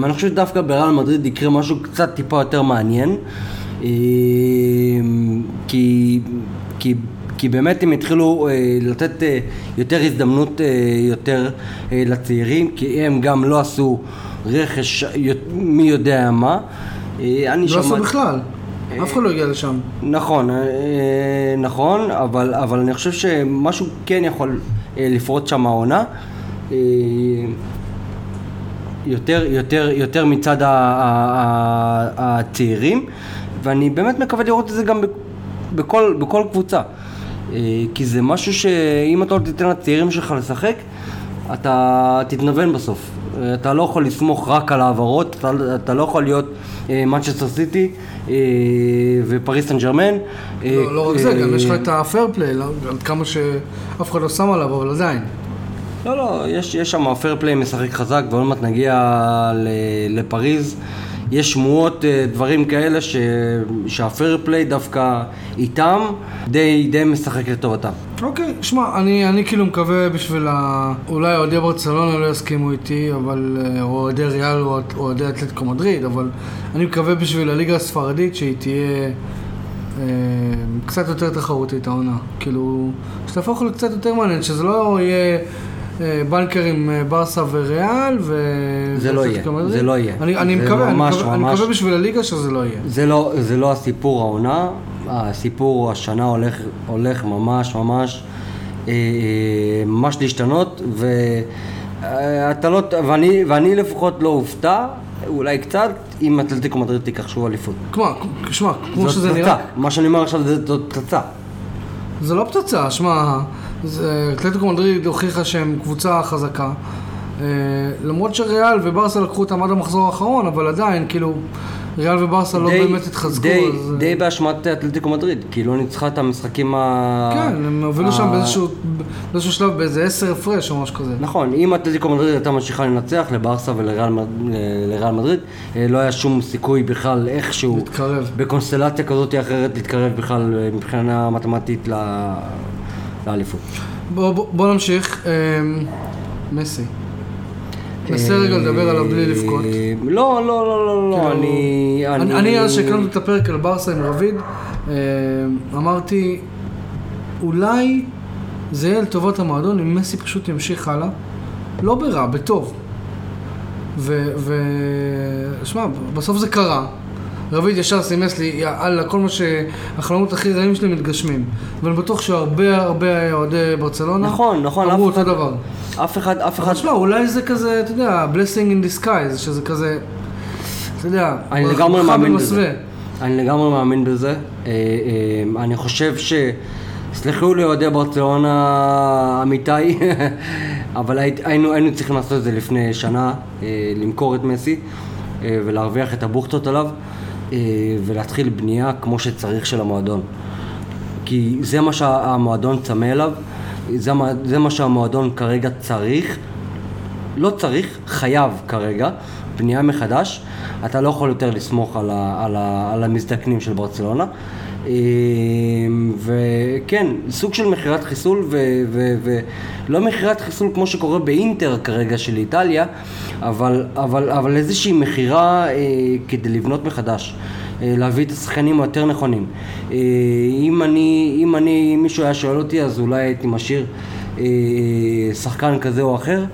[SPEAKER 2] אני חושב שדווקא בריאל מדריד יקרה משהו קצת טיפה יותר מעניין. אה, כי, כי, כי באמת הם התחילו אה, לתת אה, יותר הזדמנות אה, יותר אה, לצעירים, כי הם גם לא עשו רכש מי יודע מה. אה,
[SPEAKER 1] לא עשו
[SPEAKER 2] שמעתי-
[SPEAKER 1] בכלל. אף אחד לא הגיע לשם.
[SPEAKER 2] נכון, אה, נכון, אבל, אני חושב שמשהו כן יכול אה, לפרוץ שם העונה. אה, יותר, יותר, יותר מצד הצעירים, ואני באמת מקווה לראות את זה גם בכל, בכל קבוצה. כי זה משהו שאם אתה לא תיתן לצעירים שלך לשחק, אתה תתנוון בסוף. אתה לא יכול לסמוך רק על העברות, אתה, אתה לא יכול להיות מנצ'סטר סיטי ופריס סן ג'רמן.
[SPEAKER 1] לא לא רק זה, גם יש לך את ה fair play, לא- עד כמה שאף אחד לא שם עליו, אבל עדיין.
[SPEAKER 2] לא, לא, יש, יש שם fair play משחק חזק, ועוד מעט נגיע לפריז. יש שמועות, אה, דברים כאלה, ש... שהפייר פליי דווקא איתם די, די משחק לטובתם.
[SPEAKER 1] אוקיי, שמע, אני, אני כאילו מקווה בשביל ה... אולי אוהדי ברצלונה לא יסכימו איתי, אבל... אה, או אוהדי ריאל או אוהדי אתלטיקו מדריד, אבל אני מקווה בשביל הליגה הספרדית שהיא תהיה אה, קצת יותר תחרותית העונה. כאילו, שתהפוך לקצת יותר מעניין, שזה לא יהיה... אה, בנקר עם אה, ברסה וריאל ו...
[SPEAKER 2] זה לא יהיה. זה לא יהיה.
[SPEAKER 1] אני, אני מקווה,
[SPEAKER 2] ממש,
[SPEAKER 1] אני מקווה, אני
[SPEAKER 2] ממש-
[SPEAKER 1] מקווה בשביל הליגה שזה לא יהיה.
[SPEAKER 2] זה לא, זה לא הסיפור העונה, הסיפור השנה הולך, הולך ממש ממש אה, ממש להשתנות ואתה לא, ואני, ואני לפחות לא אופתע, אולי קצת, אם אתלטיקו מדריד תיקח שוב אליפות.
[SPEAKER 1] כמו, שמע, כמו
[SPEAKER 2] זאת
[SPEAKER 1] שזה
[SPEAKER 2] פצצה.
[SPEAKER 1] נראה,
[SPEAKER 2] מה שאני אומר עכשיו זה- זאת פצצה.
[SPEAKER 1] זה לא פצצה, שמע, אתלטיקו מדריד הוכיחה שהם קבוצה חזקה. אה, למרות שריאל וברסה לקחו אותם עד המחזור האחרון, אבל עדיין, כאילו, ריאל וברסה לא באמת התחזקו,
[SPEAKER 2] די,
[SPEAKER 1] אז... אה,
[SPEAKER 2] די באשמת אתלטיקו מדריד, כי לא ניצחה את המשחקים ה...
[SPEAKER 1] כן, הם הובילו שם
[SPEAKER 2] ה-
[SPEAKER 1] באיזשהו באיזשהו שלב באיזה עשר הפרש או משהו כזה.
[SPEAKER 2] נכון, אם אתלטיקו מדריד הייתה ממשיכה לנצח לברסה ולריאל מדריד, אה, לא היה שום סיכוי בכלל איכשהו,
[SPEAKER 1] להתקרב.
[SPEAKER 2] בקונסטלציה כזאת או אחרת, להתקרב בכלל מבחינה מתמטית ל- לאליפות.
[SPEAKER 1] בוא, בוא, בוא נמשיך. אה, מסי. ננסה רגע לדבר עליו בלי לבכות.
[SPEAKER 2] לא, לא, לא, לא, לא,
[SPEAKER 1] כאילו,
[SPEAKER 2] אני...
[SPEAKER 1] אני, אז שהקלטנו את הפרק על ברסה עם רביד, אה, אמרתי, אולי זה יהיה לטובת המועדון אם מסי פשוט ימשיך הלאה, לא ברע, בטוב. ו... ו... שמע, בסוף זה קרה. רביד ישר סימס לי, יאללה, כל מה שהחלומות הכי רעים שלי מתגשמים. ואני בטוח שהרבה הרבה אוהדי ברצלונה
[SPEAKER 2] נכון, נכון,
[SPEAKER 1] אמרו אותו דבר.
[SPEAKER 2] אף אחד, אף אחד...
[SPEAKER 1] אבל שמע, אולי זה כזה, אתה יודע, blessing in disguise, שזה כזה, אתה יודע,
[SPEAKER 2] אני לגמרי מאמין. בזה. אני לגמרי מאמין בזה. אה, אה, אני חושב ש... סלחו לי אוהדי ברצלונה עמיתי, <laughs> אבל היינו, היינו צריכים לעשות את זה לפני שנה, אה, למכור את מסי ולהרוויח את הבוכטות עליו ולהתחיל בנייה כמו שצריך של המועדון. כי זה מה שהמועדון צמא אליו, זה, מה- זה מה שהמועדון כרגע צריך, לא צריך, חייב כרגע, בנייה מחדש. אתה לא יכול יותר לסמוך על, ה, על, ה, על המזדקנים של ברצלונה. אה, וכן, סוג של מכירת חיסול, ולא מכירת חיסול כמו שקורה באינטר כרגע של איטליה, אבל, אבל, אבל איזושהי מכירה אה, כדי לבנות מחדש. אה, להביא את השחקנים היותר נכונים. אה, אם אני, אם אני, אם מישהו היה שואל אותי, אז אולי הייתי משאיר שחקן כזה או אחר,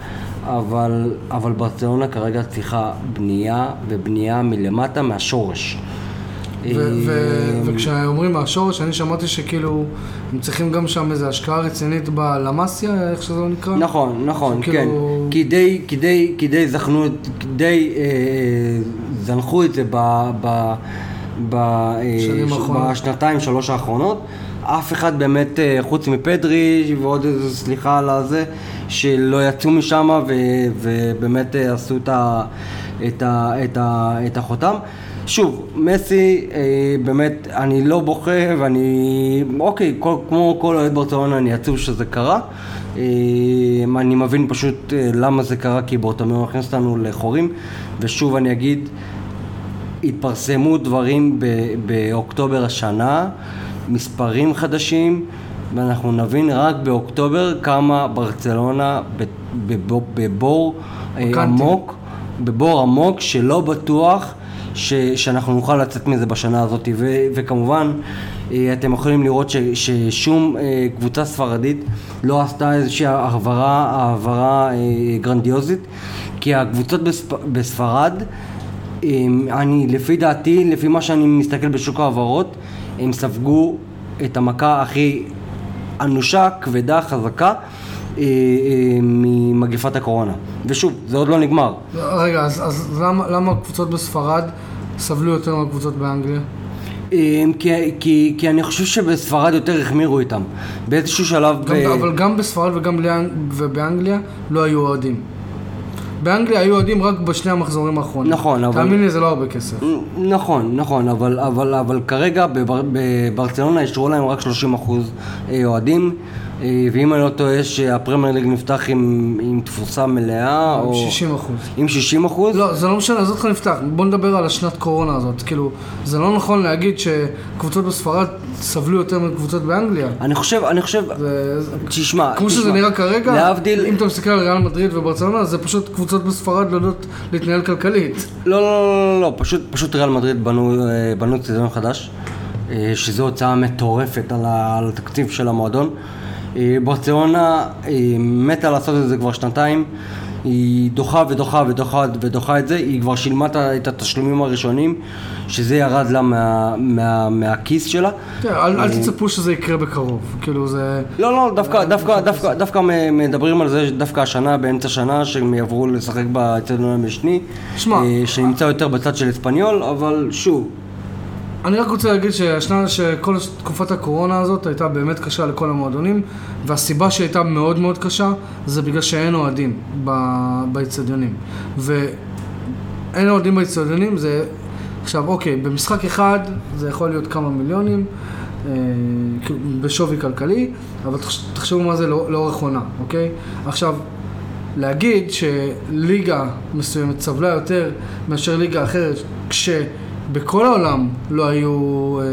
[SPEAKER 2] אבל, אבל ברצלונה כרגע צריכה בנייה, ובנייה מלמטה, מהשורש. אה,
[SPEAKER 1] וכשאומרים מהשורש, אני שמעתי שכאילו, הם צריכים גם שם איזו השקעה רצינית בלמאסיה, איך שזה לא נקרא?
[SPEAKER 2] נכון, נכון, כן. כי די, כי די, כי די זכנו, את- די אה, זנחו את זה אה. בשנתיים, שלוש האחרונות. אף אחד באמת, חוץ מפדרי ועוד איזה סליחה על הזה, שלא יצאו משם ובאמת עשו את, ה- את, ה- את, ה- את החותם. שוב, מסי, אה, באמת, אני לא בוכה ואני, אוקיי, כל, כמו כל אוהד ברצלונה, אני עצוב שזה קרה. אה, אני מבין פשוט אה, למה זה קרה, כי ברטומיאו הכניס אותנו לחורים. ושוב אני אגיד, התפרסמו דברים ב- באוקטובר השנה, מספרים חדשים, ואנחנו נבין רק באוקטובר כמה ברצלונה בבור, בבור אה. עמוק, בבור עמוק שלא בטוח ש, שאנחנו נוכל לצאת מזה בשנה הזאת, ו, וכמובן, אה, אתם יכולים לראות ש, ששום אה, קבוצה ספרדית לא עשתה איזושהי העברה, העברה אה, גרנדיוזית, כי הקבוצות בספ, בספרד, אני, לפי דעתי, לפי מה שאני מסתכל בשוק ההעברות, הם ספגו את המכה הכי אנושה, כבדה, חזקה. אה, אה, ממגפת הקורונה. ושוב, זה עוד לא נגמר.
[SPEAKER 1] רגע, אז, אז למה, למה הקבוצות בספרד סבלו יותר מהקבוצות באנגליה?
[SPEAKER 2] אה, כי, כי, כי אני חושב שבספרד יותר החמירו איתם. באיזשהו שלב...
[SPEAKER 1] גם,
[SPEAKER 2] ב...
[SPEAKER 1] אבל גם בספרד וגם באנג- ובאנגליה לא היו אוהדים. באנגליה היו אוהדים רק בשני המחזורים האחרונים.
[SPEAKER 2] נכון, אבל-
[SPEAKER 1] תאמין לי, זה לא הרבה כסף.
[SPEAKER 2] נכון, נכון, אבל, אבל, אבל כרגע בבר, בברצלונה אישרו להם רק 30 אחוז אוהדים, ואם אני לא טועה שהפרמייר ליג נפתח עם, עם תפוסה מלאה, או...
[SPEAKER 1] 60 אחוז.
[SPEAKER 2] עם 60 אחוז?
[SPEAKER 1] לא, זה לא משנה, עזוב אותך נפתח. בוא נדבר על השנת קורונה הזאת. כאילו, זה לא נכון להגיד שקבוצות בספרד סבלו יותר מקבוצות באנגליה.
[SPEAKER 2] אני חושב, אני חושב,
[SPEAKER 1] זה-
[SPEAKER 2] תשמע,
[SPEAKER 1] כמו שזה
[SPEAKER 2] תשמע,
[SPEAKER 1] נראה כרגע,
[SPEAKER 2] להבדיל,
[SPEAKER 1] אם אתה מסתכל על ריאל מדריד וברצלונה, זה פשוט קבוצות בספרד לא יודעות להתנהל כלכלית.
[SPEAKER 2] לא, לא, לא, לא, לא, פשוט, פשוט ריאל מדריד בנו, אה, בנו ציזיון חדש, אה, שזו הוצאה מטורפת על, ה, על התקציב של המועדון. אה, ברצלונה אה, מתה לעשות את זה כבר שנתיים, היא דוחה ודוחה ודוחה ודוחה את זה, היא כבר שילמה את התשלומים הראשונים, שזה ירד לה מה, מה, מהכיס שלה.
[SPEAKER 1] תראה, אל אל תצפו שזה יקרה בקרוב. כאילו, זה...
[SPEAKER 2] לא, לא, דווקא, דווקא, דווקא, דווקא מ- מדברים על זה דווקא השנה, באמצע שנה, שהם יעברו לשחק באצטדיון המשני, אה, שנמצא יותר בצד של אספניול, אבל שוב,
[SPEAKER 1] אני רק רוצה להגיד שהשנה, שכל תקופת הקורונה הזאת הייתה באמת קשה לכל המועדונים, והסיבה שהייתה מאוד מאוד קשה, זה בגלל שאין אוהדים באצטדיונים. ואין אוהדים באצטדיונים, זה... עכשיו, אוקיי, במשחק אחד זה יכול להיות כמה מיליונים, אה, בשווי כלכלי, אבל תחש- תחשבו מה זה לא- לאורך עונה, אוקיי? עכשיו, להגיד שליגה מסוימת סבלה יותר מאשר ליגה אחרת, כשבכל העולם לא היו, אה,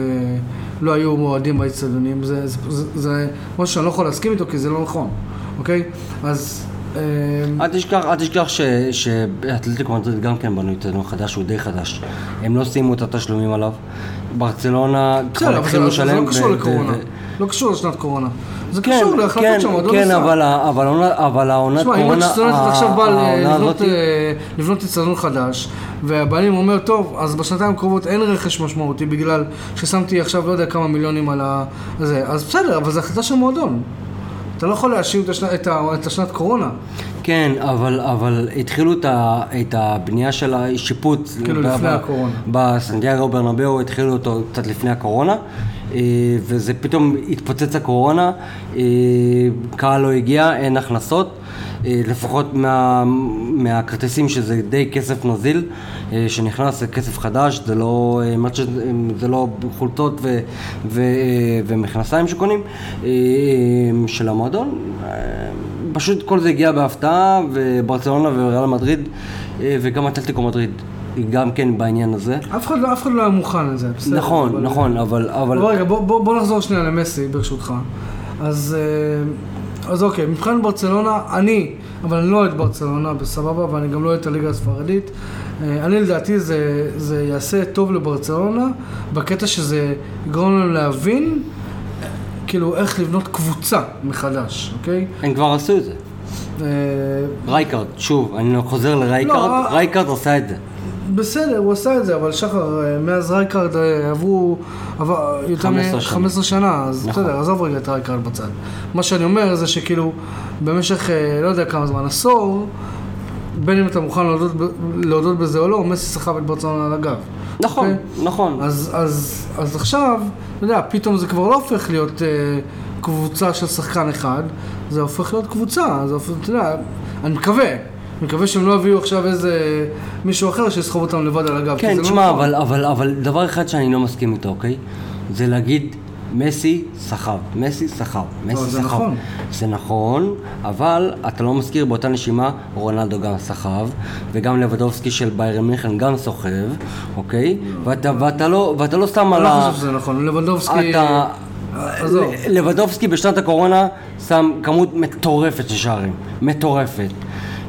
[SPEAKER 1] לא היו מועדים באצטדיונים, זה, זה, זה, זה משהו שאני לא יכול להסכים איתו כי זה לא נכון, אוקיי? אז... אה,
[SPEAKER 2] אל תשכח, אל תשכח שאתלטיקו מדריד גם כן בנו אצטדיון חדש, הוא די חדש. הם לא סיימו את התשלומים עליו. ברצלונה כבר
[SPEAKER 1] בסדר, אבל
[SPEAKER 2] התחילו
[SPEAKER 1] זה, זה
[SPEAKER 2] לשלם.
[SPEAKER 1] לא קשור לקורונה, לא קשור לשנת קורונה. זה
[SPEAKER 2] כן,
[SPEAKER 1] קשור להחלטות
[SPEAKER 2] כן,
[SPEAKER 1] שהמועדון
[SPEAKER 2] כן,
[SPEAKER 1] עשה.
[SPEAKER 2] אבל ה- אבל העונה- אבל העונת
[SPEAKER 1] תשמע, אם
[SPEAKER 2] קורונה,
[SPEAKER 1] אצטדיון
[SPEAKER 2] ה-
[SPEAKER 1] עכשיו בא לבנות,
[SPEAKER 2] הזאת-
[SPEAKER 1] אה, אצטדיון חדש, והבעלים אומר, טוב, אז בשנתיים הקרובות אין רכש משמעותי בגלל ששמתי עכשיו לא יודע כמה מיליונים על ה... זה, אז בסדר, אבל זו החלטה של מועדון. אתה לא יכול להאשים את, את, השנת קורונה.
[SPEAKER 2] כן, אבל, אבל התחילו את, ה, את הבנייה של השיפוץ.
[SPEAKER 1] כאילו לפני הקורונה.
[SPEAKER 2] בסנטיאגו ברנבאו התחילו אותו קצת לפני הקורונה, וזה פתאום התפוצץ הקורונה, אה, קהל לא הגיע, אין הכנסות, אה, לפחות מה, מהכרטיסים שזה די כסף נזיל, אה, שנכנס זה כסף חדש, זה לא, אה, זה לא חולצות ו, ו, אה, ומכנסיים שקונים אה, של המועדון. אה, פשוט כל זה הגיע בהפתעה, וברצלונה וריאל מדריד, אה, וגם אתלטיקו מדריד, גם כן בעניין הזה.
[SPEAKER 1] אף אחד, לא- אף אחד לא היה מוכן לזה, בסדר.
[SPEAKER 2] נכון,
[SPEAKER 1] אבל-
[SPEAKER 2] נכון, אבל... אבל...
[SPEAKER 1] אבל רגע, בוא, בוא, בוא נחזור שנייה למסי, ברשותך. אז, אה, אז אוקיי, מבחינת ברצלונה, אני, אבל אני לא אוהד ברצלונה, בסבבה, ואני גם לא אוהד את הליגה הספרדית. אה, אני לדעתי זה, זה יעשה טוב לברצלונה, בקטע שזה יגרום לנו להבין, אה, כאילו, איך לבנות קבוצה מחדש, אוקיי?
[SPEAKER 2] הם כבר עשו את זה. רייקארד, שוב, אני חוזר
[SPEAKER 1] לא,
[SPEAKER 2] לרייקארד,
[SPEAKER 1] אה-
[SPEAKER 2] רייקארד עשה את זה.
[SPEAKER 1] בסדר, הוא עשה את זה, אבל שחר, אה, מאז רייקארד אה, עברו עבר, יותר
[SPEAKER 2] 15
[SPEAKER 1] מ-
[SPEAKER 2] שנה.
[SPEAKER 1] 15 שנה, אז
[SPEAKER 2] נכון.
[SPEAKER 1] בסדר, עזוב רגע את רייקארד בצד. מה שאני אומר זה שכאילו, במשך אה, לא יודע כמה זמן, עשור, בין אם אתה מוכן להודות, להודות בזה או לא, מסי סחב את ברצלונה על הגב.
[SPEAKER 2] נכון,
[SPEAKER 1] אוקיי?
[SPEAKER 2] נכון.
[SPEAKER 1] אז, אז, אז עכשיו, אתה יודע, פתאום זה כבר לא הופך להיות אה, קבוצה של שחקן אחד, זה הופך להיות קבוצה, זה הופך, אתה יודע, אני מקווה, אני מקווה שהם לא יביאו עכשיו איזה מישהו אחר שיסחוב אותם לבד על הגב,
[SPEAKER 2] כן,
[SPEAKER 1] זה
[SPEAKER 2] תשמע,
[SPEAKER 1] לא.
[SPEAKER 2] אבל, אבל, אבל דבר אחד שאני לא מסכים איתו, אוקיי? זה להגיד, מסי סחב, מסי סחב, מסי
[SPEAKER 1] זה
[SPEAKER 2] סחב.
[SPEAKER 1] נכון.
[SPEAKER 2] זה נכון, אבל אתה לא מזכיר באותה נשימה, רונלדו גם סחב, וגם לבדובסקי של ביירן מיכן גם סוחב, אוקיי? ואתה, ואתה, לא, ואתה לא שם
[SPEAKER 1] אני
[SPEAKER 2] על
[SPEAKER 1] לא
[SPEAKER 2] ה...
[SPEAKER 1] חושב שזה נכון, לבנדובסקי...
[SPEAKER 2] אתה...
[SPEAKER 1] עזוב.
[SPEAKER 2] לבדובסקי בשנת הקורונה שם כמות מטורפת של שערים, מטורפת.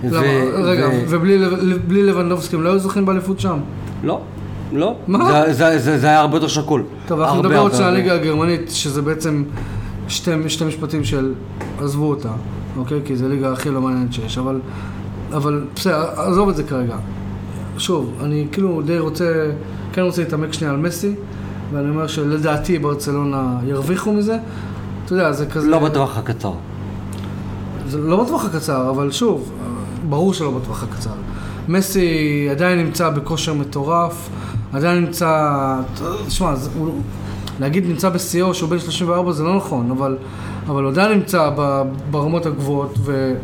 [SPEAKER 1] למה?
[SPEAKER 2] ו-
[SPEAKER 1] רגע,
[SPEAKER 2] ו-
[SPEAKER 1] ובלי לב- בלי לבנדובסקי הם לא היו זוכים באליפות שם?
[SPEAKER 2] לא, לא.
[SPEAKER 1] מה?
[SPEAKER 2] זה- זה- זה זה היה הרבה יותר שקול.
[SPEAKER 1] טוב, אנחנו נדבר עוד שנייה. הליגה הגרמנית, שזה בעצם שתי, שתי משפטים של עזבו אותה, אוקיי? כי זו הליגה הכי לא מעניינת שיש, אבל, אבל בסדר, עזוב את זה כרגע. שוב, אני כאילו די רוצה, כן רוצה להתעמק שנייה על מסי, ואני אומר שלדעתי ברצלונה ירוויחו מזה. אתה יודע, זה כזה...
[SPEAKER 2] לא בטווח הקצר.
[SPEAKER 1] זה לא בטווח הקצר, אבל שוב, ברור שלא בטווח הקצר. מסי עדיין נמצא בכושר מטורף, עדיין נמצא... תשמע, זה- הוא- להגיד נמצא בשיאו שהוא בן 34 זה לא נכון, אבל, אבל הוא עדיין נמצא ב- ברמות הגבוהות, ו...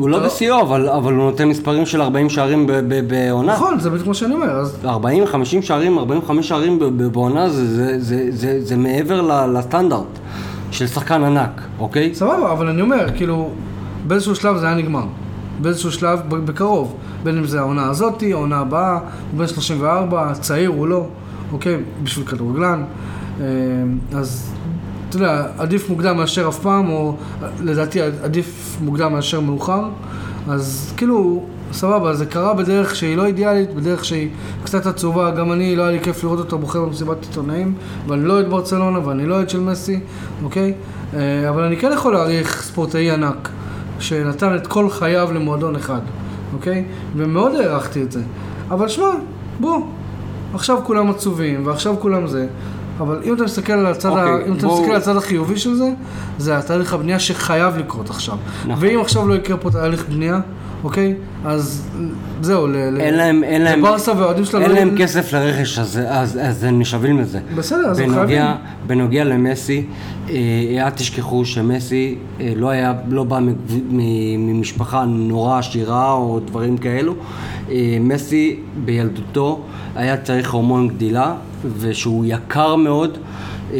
[SPEAKER 2] הוא לא. בשיאו, אבל אבל הוא נותן מספרים של 40 שערים בעונה.
[SPEAKER 1] נכון, זה בדיוק מה שאני אומר, אז
[SPEAKER 2] 40, 50 שערים, 45 שערים בעונה זה- זה- זה- זה זה מעבר לסטנדרט של שחקן ענק, אוקיי?
[SPEAKER 1] סבבה, אבל אני אומר, כאילו, באיזשהו שלב זה היה נגמר. באיזשהו שלב, בקרוב. בין אם זה העונה הזאתי, העונה הבאה, הוא בן 34, צעיר הוא לא, אוקיי? בשביל כדורגלן. אה, אז, אתה יודע, עדיף מוקדם מאשר אף פעם, או לדעתי עדיף מוקדם מאשר מאוחר. אז כאילו, סבבה, זה קרה בדרך שהיא לא אידיאלית, בדרך שהיא קצת עצובה. גם אני, לא היה לי כיף לראות אותו בוחר במסיבת עיתונאים, ואני לא אוהד ברצלונה ואני לא אוהד של מסי, אוקיי? אה, אבל אני כן יכול להעריך ספורטאי ענק, שנתן את כל חייו למועדון אחד, אוקיי? ומאוד הערכתי את זה. אבל שמע, בוא, עכשיו כולם עצובים, ועכשיו כולם זה. אבל אם אתה מסתכל על הצד, ה...
[SPEAKER 2] אוקיי,
[SPEAKER 1] אם אתה
[SPEAKER 2] בואו-
[SPEAKER 1] מסתכל על הצד החיובי של זה, זה התהליך הבנייה שחייב לקרות עכשיו.
[SPEAKER 2] נכון.
[SPEAKER 1] ואם עכשיו לא יקרה פה תהליך בנייה, אוקיי? אז זהו, ל...
[SPEAKER 2] אין להם, אין להם,
[SPEAKER 1] לברסה והאוהדים שלנו...
[SPEAKER 2] אין להם כסף לרכש, אז, אז, אז הם נשאבים לזה.
[SPEAKER 1] בסדר, אז הם חייבים.
[SPEAKER 2] בנוגע למסי, אה, אל תשכחו שמסי אה, לא היה, לא בא ממשפחה נורא עשירה או דברים כאלו. אה, מסי בילדותו היה צריך הורמון גדילה, ושהוא יקר מאוד. אה,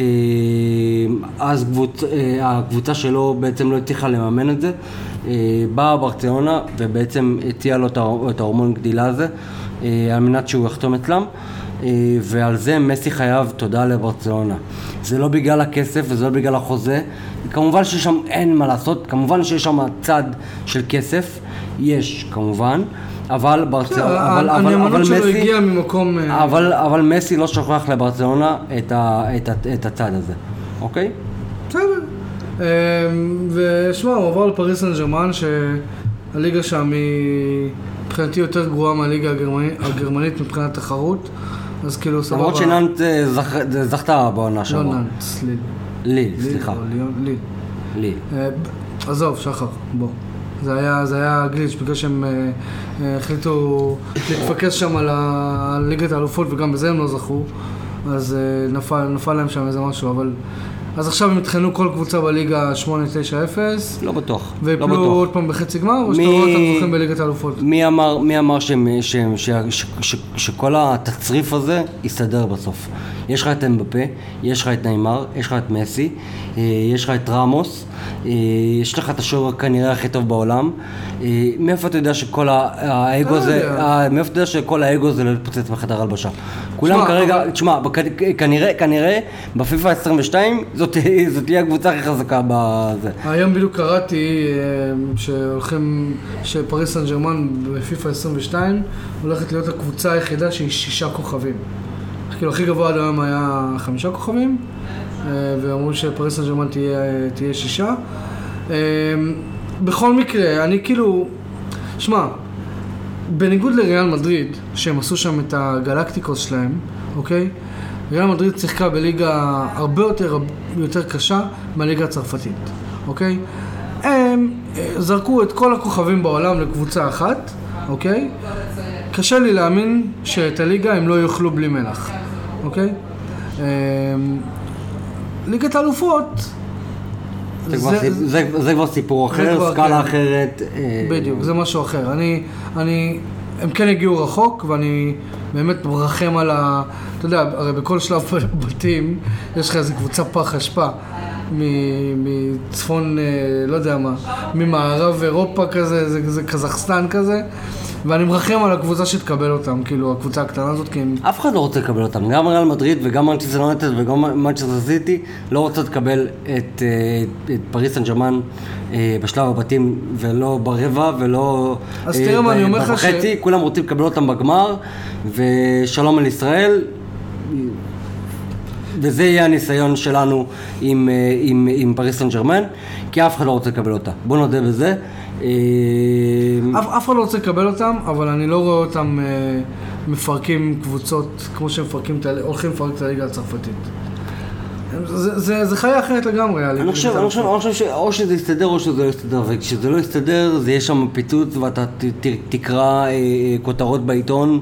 [SPEAKER 2] אז קבוצ, אה, הקבוצה שלו בעצם לא הצליחה לממן את זה. אה, באה ברצלונה ובעצם הציעה לו את ההור- את ההורמון גדילה הזה על מנת שהוא יחתום אצלם. ועל זה מסי חייב תודה לברצלונה. זה לא בגלל הכסף וזה לא בגלל החוזה. כמובן ששם אין מה לעשות, כמובן שיש שם צד של כסף, יש כמובן, אבל ברצלונה, אבל, אבל, אבל מסי,
[SPEAKER 1] ממקום... אה,
[SPEAKER 2] אבל, אבל מסי לא שוכח לברצלונה את, ה, את, ה, את הצד הזה, אוקיי?
[SPEAKER 1] בסדר. אמ, ושמע, הוא עבר לפריס סן ג'רמן, שהליגה שם היא מבחינתי יותר גרועה מהליגה הגרמנית, הגרמנית מבחינת תחרות, אז כאילו סבבה.
[SPEAKER 2] למרות שנאנט אה, זכ, זכתה בעונה
[SPEAKER 1] לא
[SPEAKER 2] שעברה.
[SPEAKER 1] נאנץ, ליל.
[SPEAKER 2] ליל,
[SPEAKER 1] ליל
[SPEAKER 2] סליחה,
[SPEAKER 1] ליל. אה, עזוב, שחר, בוא. זה היה, זה היה גליץ', בגלל שהם אה, אה, החליטו להתפקס שם על, ליגת האלופות וגם בזה הם לא זכו, אז אה, נפל, נפל להם שם איזה משהו, אבל... אז עכשיו הם יטחנו כל קבוצה בליגה 8-9-0,
[SPEAKER 2] לא בטוח, לא
[SPEAKER 1] ויפלו
[SPEAKER 2] בטוח.
[SPEAKER 1] עוד פעם בחצי גמר, או שאתה רואה אותם זוכים בליגת האלופות?
[SPEAKER 2] מי אמר, מי אמר שהם, שהם, ש, ש, ש, שכל התצריף הזה יסתדר בסוף? יש לך את אמבפה, יש לך את נeyמר, יש לך את מסי, אה, יש לך את רמוס, אה, יש לך את השוער כנראה הכי טוב בעולם. מאיפה אתה יודע שכל האגו
[SPEAKER 1] לא
[SPEAKER 2] הזה, מאיפה אתה יודע שכל האגו זה לא להתפוצץ בחדר הלבשה? כולם כרגע, תשמע, כנראה, כנראה, בפיפ"א 22 <laughs> זאת תהיה הקבוצה הכי חזקה בזה.
[SPEAKER 1] היום בדיוק קראתי אה, שהולכים, שפריס סן ג'רמן בפיפ"א 22 הולכת להיות הקבוצה היחידה שהיא שישה כוכבים. כאילו הכי גבוה עד היום היה חמישה כוכבים, אה, ואמרו שפריס סן ג'רמן תהיה, תהיה שישה. אה, בכל מקרה, אני כאילו, שמע, בניגוד לריאל מדריד, שהם עשו שם את הגלקטיקוס שלהם, אוקיי? ריאל מדריד שיחקה בליגה הרבה יותר, יותר קשה מהליגה הצרפתית, אוקיי? הם אה, זרקו את כל הכוכבים בעולם לקבוצה אחת, אוקיי? קשה לי להאמין שאת הליגה הם לא יאכלו בלי מלח, אוקיי? אה, ליגת האלופות
[SPEAKER 2] זה זה- זה כבר סיפור אחר, סקאלה
[SPEAKER 1] כן.
[SPEAKER 2] אחרת. אה,
[SPEAKER 1] בדיוק, זה משהו אחר. אני, אני, הם כן הגיעו רחוק, ואני באמת מרחם על ה... אתה יודע, הרי בכל שלב בתים יש לך איזה קבוצה פח אשפה מצפון, אה, לא יודע מה, ממערב אירופה כזה, זה, זה קזחסטן כזה, ואני מרחם על הקבוצה שתקבל אותם, כאילו, הקבוצה הקטנה הזאת, כי הם...
[SPEAKER 2] אף אחד לא רוצה לקבל אותם, גם ריאל מדריד וגם מנצ'סטר יונייטד וגם מנצ'סטר סיטי לא רוצות לקבל את, אה, את פריס סן ג'רמן אה, בשלב הבתים ולא ברבע ולא
[SPEAKER 1] אז תראה מה, אני אומר לך ש-
[SPEAKER 2] כולם רוצים לקבל אותם בגמר ושלום על ישראל וזה יהיה הניסיון שלנו עם, אה, עם, עם פריס סן ג'רמן כי אף אחד לא רוצה לקבל אותה, בוא נודה בזה אה,
[SPEAKER 1] אף, אחד לא רוצה לקבל אותם, אבל אני לא רואה אותם אה, מפרקים קבוצות כמו שהם מפרקים, הולכים לפרק את הליגה הצרפתית. זה, זה, זה חיה אחרת לגמרי.
[SPEAKER 2] אני חושב, אני חושב, אני חושב שאו שזה יסתדר או שזה לא יסתדר, וכשזה לא יסתדר, זה יהיה שם פיצוץ ואתה ת, ת, תקרא אה, אה, כותרות בעיתון.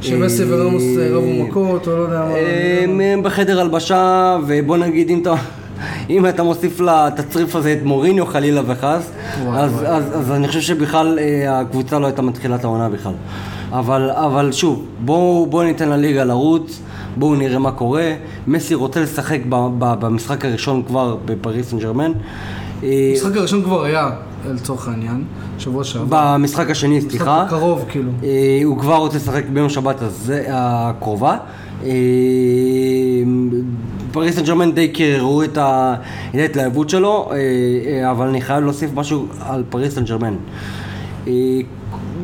[SPEAKER 1] שמסי
[SPEAKER 2] אה,
[SPEAKER 1] ורמוס אה, רבו מכות, או לא יודע מה.
[SPEAKER 2] אה, הם בחדר הלבשה, ובוא נגיד אם אתה... <laughs> אם אתה מוסיף לתצריף הזה את מוריניו חלילה וחס, אז,
[SPEAKER 1] וואי.
[SPEAKER 2] אז, אז אני חושב שבכלל אה, הקבוצה לא הייתה מתחילה את העונה בכלל. אבל, אבל שוב, בואו בוא ניתן לליגה לרוץ, בואו נראה מה קורה. מסי רוצה לשחק ב, ב, במשחק הראשון כבר בפריס סן ג'רמן.
[SPEAKER 1] המשחק הראשון כבר היה, לצורך העניין, שבוע שעבר.
[SPEAKER 2] במשחק השני, סליחה.
[SPEAKER 1] משחק קרוב, כאילו.
[SPEAKER 2] אה, הוא כבר רוצה לשחק ביום שבת הזה הקרובה. אה, פריס סן ג'רמן די קררו את ההתלהבות שלו, אה, אבל אני חייב להוסיף משהו על פריס סן ג'רמן.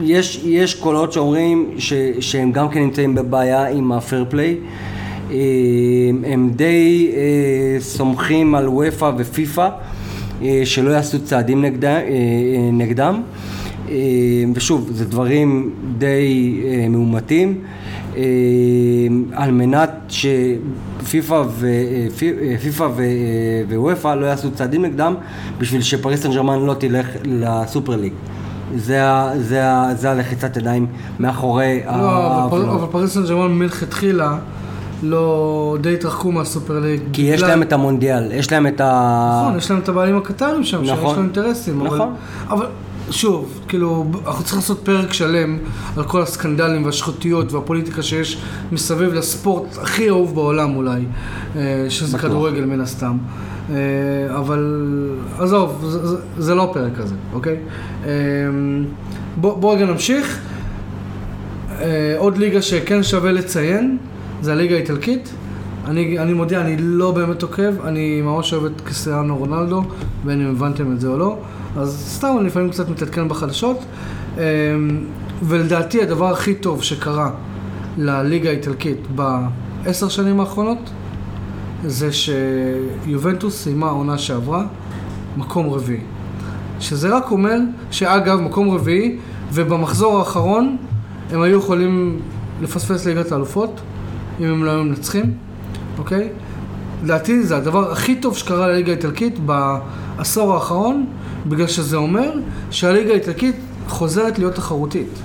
[SPEAKER 2] אה, יש, יש קולות שאומרים ש, שהם גם כן נמצאים בבעיה עם ה fair play. אה, הם די אה, סומכים על וופא ופיפא אה, שלא יעשו צעדים נגדה, אה, אה, נגדם. אה, ושוב, זה דברים די אה, מאומתים. אה, על מנת שפיפ"א ופיפ"א ווופא לא יעשו צעדים נגדם בשביל שפריס סן ג'רמן לא תלך לסופר ליג. זה, ה- זה, ה- זה הלחיצת ידיים מאחורי
[SPEAKER 1] לא, אבל פר-
[SPEAKER 2] ההפגנות.
[SPEAKER 1] אבל פריס סן ג'רמן מלכתחילה לא די התרחקו מהסופר ליג.
[SPEAKER 2] כי יש
[SPEAKER 1] בגלל-
[SPEAKER 2] להם את המונדיאל, יש להם את ה...
[SPEAKER 1] נכון, יש להם את הבעלים הקטרים שם, שיש
[SPEAKER 2] נכון.
[SPEAKER 1] להם אינטרסים. אבל-
[SPEAKER 2] נכון.
[SPEAKER 1] אבל שוב, כאילו, אנחנו צריכים לעשות פרק שלם על כל הסקנדלים והשחוטיות והפוליטיקה שיש מסביב לספורט הכי אהוב בעולם אולי, אה, שזה
[SPEAKER 2] בטוח.
[SPEAKER 1] כדורגל מן הסתם. אה, אבל עזוב, זה, זה, לא הפרק הזה, אוקיי? אה, בוא, בוא רגע נמשיך. אה, עוד ליגה שכן שווה לציין, זה הליגה האיטלקית. אני, אני מודיע, אני לא באמת עוקב, אני ממש אוהב את קריסטיאנו רונלדו, בין אם הבנתם את זה או לא, אז סתם אני לפעמים קצת מתעדכן בחדשות. ולדעתי הדבר הכי טוב שקרה לליגה האיטלקית בעשר שנים האחרונות, זה שיובנטוס סיימה העונה שעברה מקום רביעי. שזה רק אומר שאגב, מקום רביעי, ובמחזור האחרון הם היו יכולים לפספס ליגת האלופות, אם הם לא היו מנצחים, אוקיי? לדעתי זה הדבר הכי טוב שקרה לליגה האיטלקית בעשור האחרון, בגלל שזה אומר שהליגה האיטלקית חוזרת להיות תחרותית.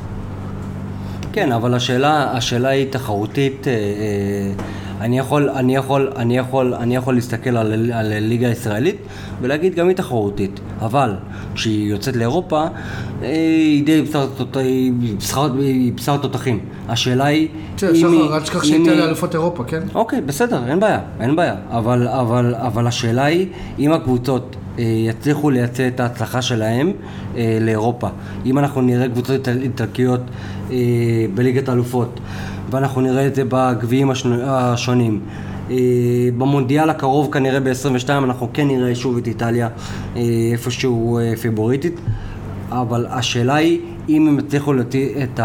[SPEAKER 2] כן, אבל השאלה, השאלה היא תחרותית. אה, אה, אני יכול, אני יכול, אני יכול, אני יכול להסתכל על, על ליגה הישראלית ולהגיד גם היא תחרותית, אבל כשהיא יוצאת לאירופה, אה, היא די בשר תותחים. השאלה היא... היא-
[SPEAKER 1] שחר, אל תשכח
[SPEAKER 2] אם
[SPEAKER 1] שהייתה
[SPEAKER 2] היא-
[SPEAKER 1] לאלופות אירופה, כן?
[SPEAKER 2] אוקיי, בסדר, אין בעיה, אין בעיה. אבל, אבל, אבל השאלה היא, אם הקבוצות יצליחו לייצא את ההצלחה שלהם אה, לאירופה, אם אנחנו נראה קבוצות איטל- איטלקיות אה, בליגת האלופות, ואנחנו נראה את זה בגביעים השונים. אה, במונדיאל הקרוב כנראה ב-22 אנחנו כן נראה שוב את איטליה אה, איפשהו אה, פיבוריטית, אבל השאלה היא אם הם יצליחו להוציא את,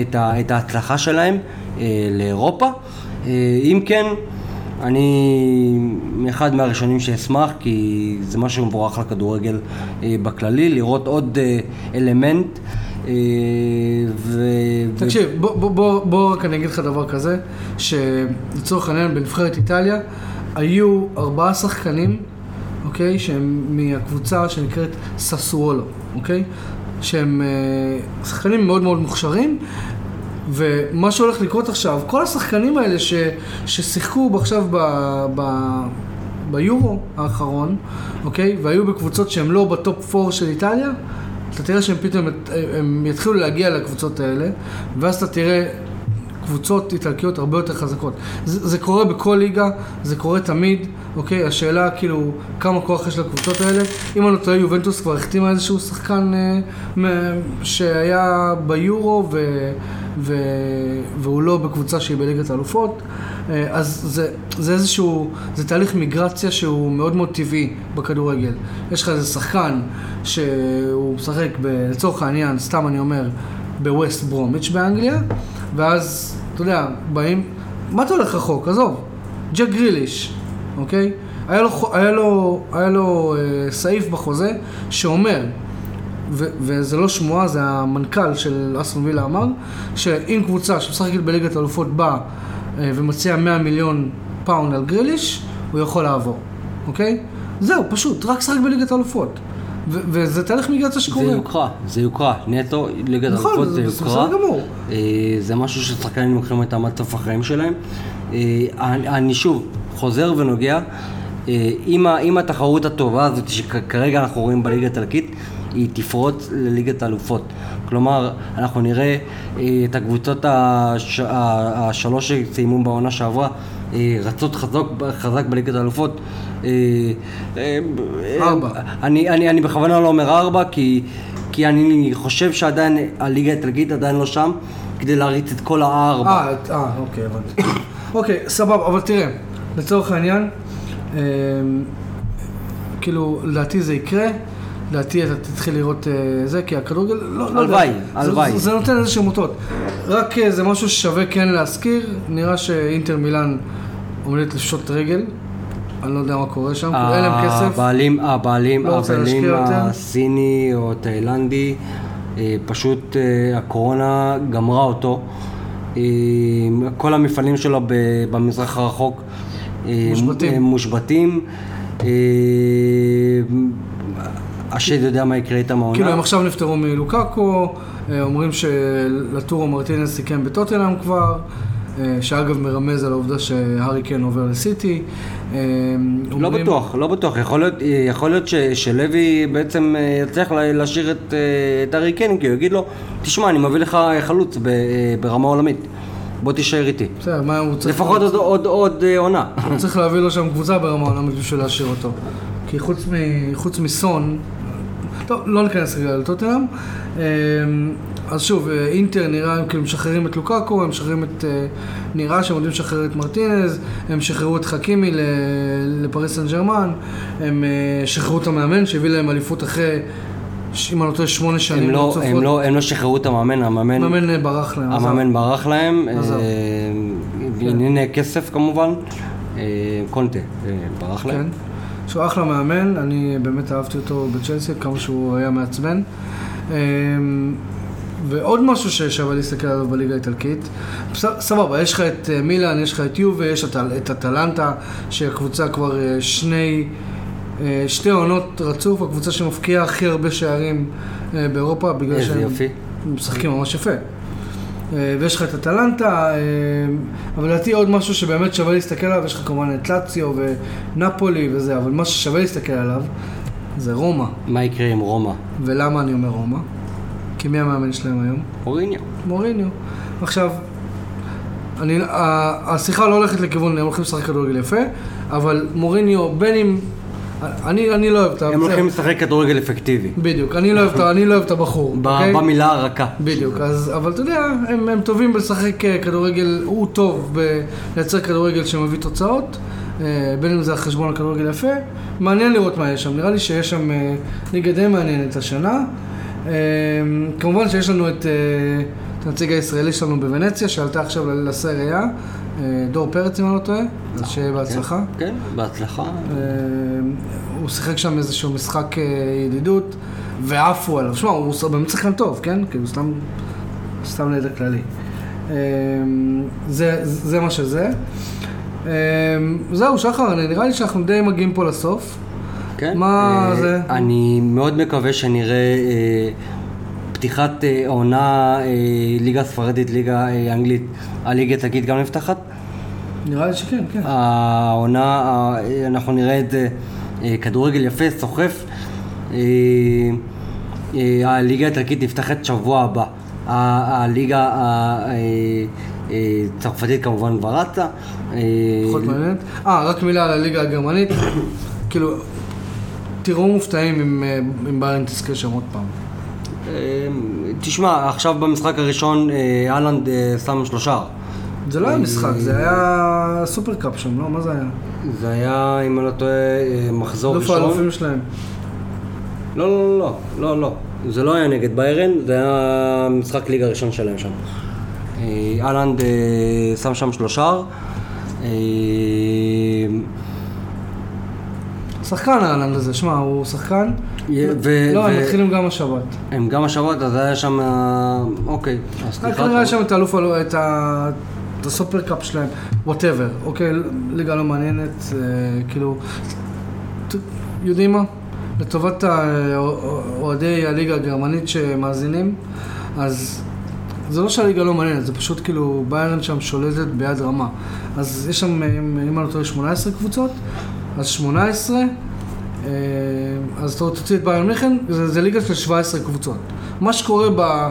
[SPEAKER 2] את, את ההצלחה שלהם אה, לאירופה. אה, אם כן, אני אחד מהראשונים שאשמח, כי זה משהו מבורך לכדורגל אה, בכללי, לראות עוד אה, אלמנט. אה, ו...
[SPEAKER 1] תקשיב, בוא, בוא, בוא, בוא רק אני אגיד לך דבר כזה, שלצורך העניין בנבחרת איטליה היו ארבעה שחקנים, אוקיי, שהם מהקבוצה שנקראת ססואלו, אוקיי? שהם שחקנים מאוד מאוד מוכשרים, ומה שהולך לקרות עכשיו, כל השחקנים האלה ש, ששיחקו עכשיו ב, ב, ביורו האחרון, אוקיי? והיו בקבוצות שהן לא בטופ 4 של איטליה, אתה תראה שהם פתאום, הם יתחילו להגיע לקבוצות האלה, ואז אתה תראה קבוצות איטלקיות הרבה יותר חזקות. זה, זה קורה בכל ליגה, זה קורה תמיד, אוקיי? השאלה כאילו, כמה כוח יש לקבוצות האלה. אם אני לא טועה, יובנטוס כבר החתימה איזשהו שחקן אה, שהיה ביורו ו, ו, והוא לא בקבוצה שהיא בליגת האלופות. אה, אז זה, זה איזשהו, זה תהליך מיגרציה שהוא מאוד מאוד טבעי בכדורגל. יש לך איזה שחקן שהוא משחק, ב, לצורך העניין, סתם אני אומר, בווסט ברומיץ' באנגליה, ואז, אתה יודע, באים, מה אתה הולך רחוק? עזוב, ג'ק גריליש, אוקיי? היה לו, היה לו, היה לו אה, סעיף בחוזה שאומר, ו- וזה לא שמועה, זה המנכ"ל של אסטון וילה אמר, שאם קבוצה שמשחקת בליגת האלופות באה אה, ומציעה 100 מיליון פאונד על גריליש, הוא יכול לעבור, אוקיי? זהו, פשוט, רק שחק בליגת האלופות. ו- וזה תהליך מיגרציה
[SPEAKER 2] זה
[SPEAKER 1] שקורה.
[SPEAKER 2] יוקרה, זה יוקרה, נטו, ליגת
[SPEAKER 1] נכון,
[SPEAKER 2] אלופות
[SPEAKER 1] זה
[SPEAKER 2] זה
[SPEAKER 1] בסדר
[SPEAKER 2] יוקרה.
[SPEAKER 1] גמור.
[SPEAKER 2] אה, זה משהו ששחקנים לוקחים עד סוף החיים שלהם. אה, אני שוב חוזר ונוגע, אה, אם ה- אם התחרות הטובה הזאת שכרגע אנחנו רואים בליגה האיטלקית, היא תפרוץ לליגת האלופות. כלומר, אנחנו נראה אה, את הקבוצות הש- השלוש שסיימו בעונה שעברה אה, רצות חזק, חזק בליגת האלופות. אה,
[SPEAKER 1] ארבע.
[SPEAKER 2] אני, אני, אני בכוונה לא אומר ארבע, כי, כי אני חושב שעדיין הליגה האיטלקית עדיין לא שם כדי להריץ את כל הארבע.
[SPEAKER 1] אה, אה, אוקיי, הבנתי. <coughs> אוקיי, סבבה, אבל תראה, לצורך העניין, אה, כאילו, לדעתי זה יקרה, לדעתי אתה תתחיל לראות אה, זה, כי הכדורגל, לא, לא יודע.
[SPEAKER 2] הלוואי, הלוואי.
[SPEAKER 1] זה, זה נותן איזה שהם אותות. רק אה, זה משהו ששווה כן להזכיר, נראה שאינטר מילאן עומדת לפשוט רגל, אני לא יודע מה קורה שם, כאילו, אין להם כסף.
[SPEAKER 2] הבעלים, הבעלים,
[SPEAKER 1] לא
[SPEAKER 2] הבעלים. הסיני או תאילנדי, אה, פשוט אה, הקורונה גמרה אותו. אה, כל המפעלים שלו במזרח הרחוק אה,
[SPEAKER 1] מושבתים.
[SPEAKER 2] אה, מושבתים. השד יודע מה יקרה איתם העונה.
[SPEAKER 1] כאילו הם עכשיו נפטרו מלוקקו, אה, אומרים שלטורו מרטינס סיכם בטוטנאם כבר, אה, שאגב מרמז על העובדה שהארי קיין עובר לסיטי. אה,
[SPEAKER 2] לא
[SPEAKER 1] אומרים-
[SPEAKER 2] בטוח, לא בטוח. יכול להיות, יכול להיות ש, שלוי בעצם יצליח לה- להשאיר את, את ארי קיין, כי הוא יגיד לו, תשמע, אני מביא לך חלוץ ב, ברמה עולמית. בוא תישאר איתי.
[SPEAKER 1] בסדר, מה הוא צריך...
[SPEAKER 2] לפחות עוד, עוד, עוד עונה.
[SPEAKER 1] הוא צריך להביא לו שם קבוצה ברמה העולמית בשביל להשאיר אותו. כי חוץ, מ... חוץ מסון, טוב, לא ניכנס רגע לטוטנאם. אה, אז שוב, אה, אינטר נראה, הם כאילו משחררים את לוקקו, הם משחררים את... אה, נראה שהם יודעים לשחרר את מרטינז, הם שחררו את חכימי לפריס סן ג'רמן, הם אה, שחררו את המאמן שהביא להם אליפות אחרי, אם אני לא טועה, שמונה שנים
[SPEAKER 2] הם לא. הם, לא, הם לא שחררו את המאמן, המאמן,
[SPEAKER 1] המאמן אה, ברח להם.
[SPEAKER 2] המאמן ברח להם.
[SPEAKER 1] עזב.
[SPEAKER 2] אה, ענייני כסף כמובן. קונטה ברח
[SPEAKER 1] כן.
[SPEAKER 2] להם.
[SPEAKER 1] שהוא אחלה מאמן, אני באמת אהבתי אותו בצ'לסי, כמה שהוא היה מעצבן. אמ, ועוד משהו ששווה להסתכל עליו בליגה האיטלקית, סבבה, יש לך את אה, מילאן, יש לך את יובה, יש את אטלנטה, שהקבוצה כבר אה, שני, אה, שתי עונות רצוף, הקבוצה שמפקיעה הכי הרבה שערים באירופה, בגלל שהם. משחקים ממש יפה. אה, ויש לך את אטלנטה, אה, אבל לדעתי עוד משהו שבאמת שווה להסתכל עליו, יש לך כמובן את לאציו ונפולי וזה, אבל מה ששווה להסתכל עליו זה רומא.
[SPEAKER 2] מה יקרה עם רומא?
[SPEAKER 1] ולמה אני אומר רומא? כי מי המאמן שלהם היום?
[SPEAKER 2] אוריניו.
[SPEAKER 1] מוריניו. עכשיו, אני, השיחה לא הולכת לכיוון, הם הולכים לשחק כדורגל יפה, אבל מוריניו, בין אם... אני, אני לא אוהב את ה...
[SPEAKER 2] הם הולכים לשחק כדורגל אפקטיבי.
[SPEAKER 1] בדיוק, אני לא אוהב את לא הבחור. אוקיי?
[SPEAKER 2] במילה הרכה.
[SPEAKER 1] בדיוק, אז, אבל אתה יודע, הם, הם טובים בלשחק אה, כדורגל, הוא טוב בלייצר כדורגל שמביא תוצאות, אה, בין אם זה על חשבון הכדורגל יפה. מעניין לראות מה יש שם, נראה לי שיש שם אה, ליגה די מעניינת השנה. כמובן שיש לנו את, הנציג הישראלי שלנו בוונציה, שעלתה עכשיו לסריה, דור פרץ אם אני לא טועה, אז שיהיה בהצלחה.
[SPEAKER 2] כן, בהצלחה.
[SPEAKER 1] אה, הוא שיחק שם איזשהו משחק אה, ידידות, ועפו עליו. שמע, הוא באמת שחקן טוב, כן? כאילו, סתם, סתם לידע כללי. אה, זה, זה מה שזה. אה, זהו, שחר, נראה לי שאנחנו די מגיעים פה לסוף.
[SPEAKER 2] כן.
[SPEAKER 1] מה
[SPEAKER 2] אה,
[SPEAKER 1] זה?
[SPEAKER 2] אני מאוד מקווה שנראה אה, פתיחת אה, עונה, אה, ליגה ספרדית, ליגה אה, אנגלית, הליגה האיטלקית גם נפתחת.
[SPEAKER 1] נראה לי שכן, כן.
[SPEAKER 2] העונה, אנחנו נראה את זה, כדורגל יפה, סוחף. הליגה האיטלקית נפתחת שבוע הבא. הליגה ה- אה, אה, צרפתית כמובן כבר רצה.
[SPEAKER 1] פחות מעניינת. אה, רק מילה על הליגה הגרמנית. <coughs> כאילו, תראו מופתעים אם, אם ביירן תזכה שם עוד פעם.
[SPEAKER 2] אה, תשמע, עכשיו במשחק הראשון אה, אהלנד אה, שם שלושה.
[SPEAKER 1] זה לא היה משחק, זה היה סופרקאפ שם, לא? מה זה היה?
[SPEAKER 2] זה היה, אם אני לא טועה, אה, מחזור
[SPEAKER 1] אלוף
[SPEAKER 2] ראשון.
[SPEAKER 1] האלופים שלהם.
[SPEAKER 2] לא, לא, לא, לא, לא. זה לא היה נגד ביירן, זה היה משחק ליגה ראשון שלהם שם. אה, אהלנד אה, שם שם שלושה. אה,
[SPEAKER 1] שחקן אהלנד הזה, שמע, הוא שחקן.
[SPEAKER 2] ו-
[SPEAKER 1] לא,
[SPEAKER 2] ו-
[SPEAKER 1] הם מתחילים גם השבת.
[SPEAKER 2] הם גם השבת, אז היה שם... אה, אוקיי, אז סליחה.
[SPEAKER 1] היה שם את האלוף, האלו- את ה- את הסופרקאפ שלהם, whatever, אוקיי? ליגה לא מעניינת, אה, כאילו... ת- יודעים מה? לטובת האוהדי הליגה הגרמנית שמאזינים, אז זה לא שהליגה לא מעניינת, זה פשוט כאילו ביירן שם שולטת ביד רמה. אז יש שם, אם אני לא טועה, 18 קבוצות, אז 18, אה, אז אתה תוציא את ביירן מיכן, זה, זה ליגה של 17 קבוצות. מה שקורה ב,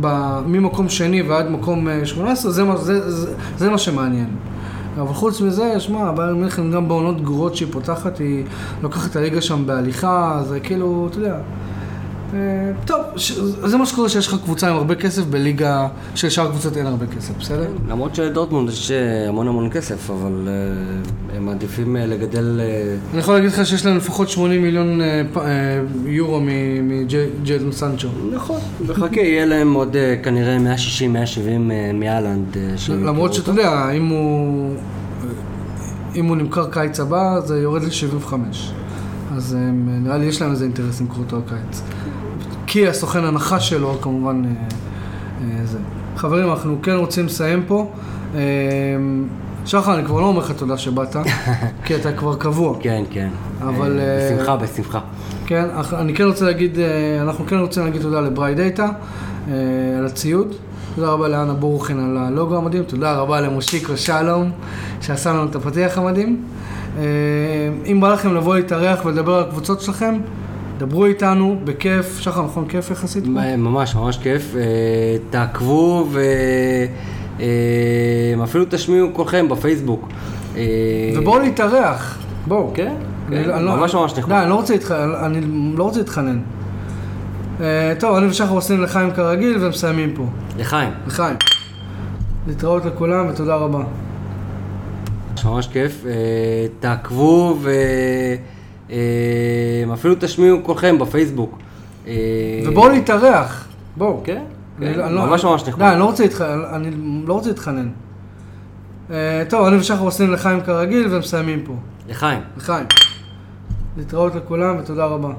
[SPEAKER 1] ב, ממקום שני ועד מקום אה, 18, זה, מה- זה, זה, זה מה שמעניין. אבל חוץ מזה, שמע, ביירן מיכן גם בעונות גרועות שהיא פותחת, היא לוקחת את הליגה שם בהליכה, זה כאילו, אתה יודע. אה, טוב, זה מה שקורה שיש לך קבוצה עם הרבה כסף בליגה שלשאר הקבוצות אין הרבה כסף, בסדר?
[SPEAKER 2] למרות שלדורטמונד יש אה, המון המון כסף, אבל אה, הם מעדיפים לגדל...
[SPEAKER 1] אני יכול להגיד לך שיש להם לפחות 80 מיליון יורו מג'יידון סנצ'ו.
[SPEAKER 2] נכון, וחכה, יהיה להם עוד אה, כנראה 160-170 מאלנד.
[SPEAKER 1] למרות שאתה יודע, אם הוא, אם הוא נמכר קיץ הבא, זה יורד ל-75. אז הם, נראה לי יש להם איזה אינטרס למכור אותו הקיץ. כי הסוכן הנחה שלו, כמובן, אה, אה, זה. חברים, אנחנו כן רוצים לסיים פה. אה, שחר, אני כבר לא אומר לך תודה שבאת, <laughs> כי אתה כבר קבוע.
[SPEAKER 2] כן, כן.
[SPEAKER 1] אבל,
[SPEAKER 2] בשמחה, בשמחה.
[SPEAKER 1] כן, אני כן רוצה להגיד, אנחנו כן רוצים להגיד תודה לבריי דאטה, על הציוד. תודה רבה לאנה בורוכין על הלוגו המדהים, תודה רבה למושיקו שלום, שעשה לנו את הפתיח המדהים. אם בא לכם לבוא להתארח ולדבר על הקבוצות שלכם, דברו איתנו, בכיף. שחר, נכון, כיף יחסית?
[SPEAKER 2] אה, ממש, ממש כיף. אה, תעקבו ואפילו תשמיעו כולכם בפייסבוק. אה,
[SPEAKER 1] ובואו להתארח, בואו.
[SPEAKER 2] כן, כן,
[SPEAKER 1] אני לא-
[SPEAKER 2] ממש ממש נחמד.
[SPEAKER 1] די, אני לא רוצה לא להתחנן. אה, טוב, אני ושחר עושים לחיים כרגיל ומסיימים פה.
[SPEAKER 2] לחיים.
[SPEAKER 1] לחיים. להתראות לכולם ותודה רבה.
[SPEAKER 2] ממש כיף. אה, תעקבו ואפילו תשמיעו כולכם בפייסבוק. אה,
[SPEAKER 1] ובואו להתארח, בואו.
[SPEAKER 2] כן, כן,
[SPEAKER 1] אני לא-
[SPEAKER 2] ממש ממש נחמד.
[SPEAKER 1] די, אני לא רוצה לא להתחנן. אה, טוב, אני ושחר עושים לחיים כרגיל ומסיימים פה.
[SPEAKER 2] לחיים.
[SPEAKER 1] לחיים. להתראות לכולם ותודה רבה.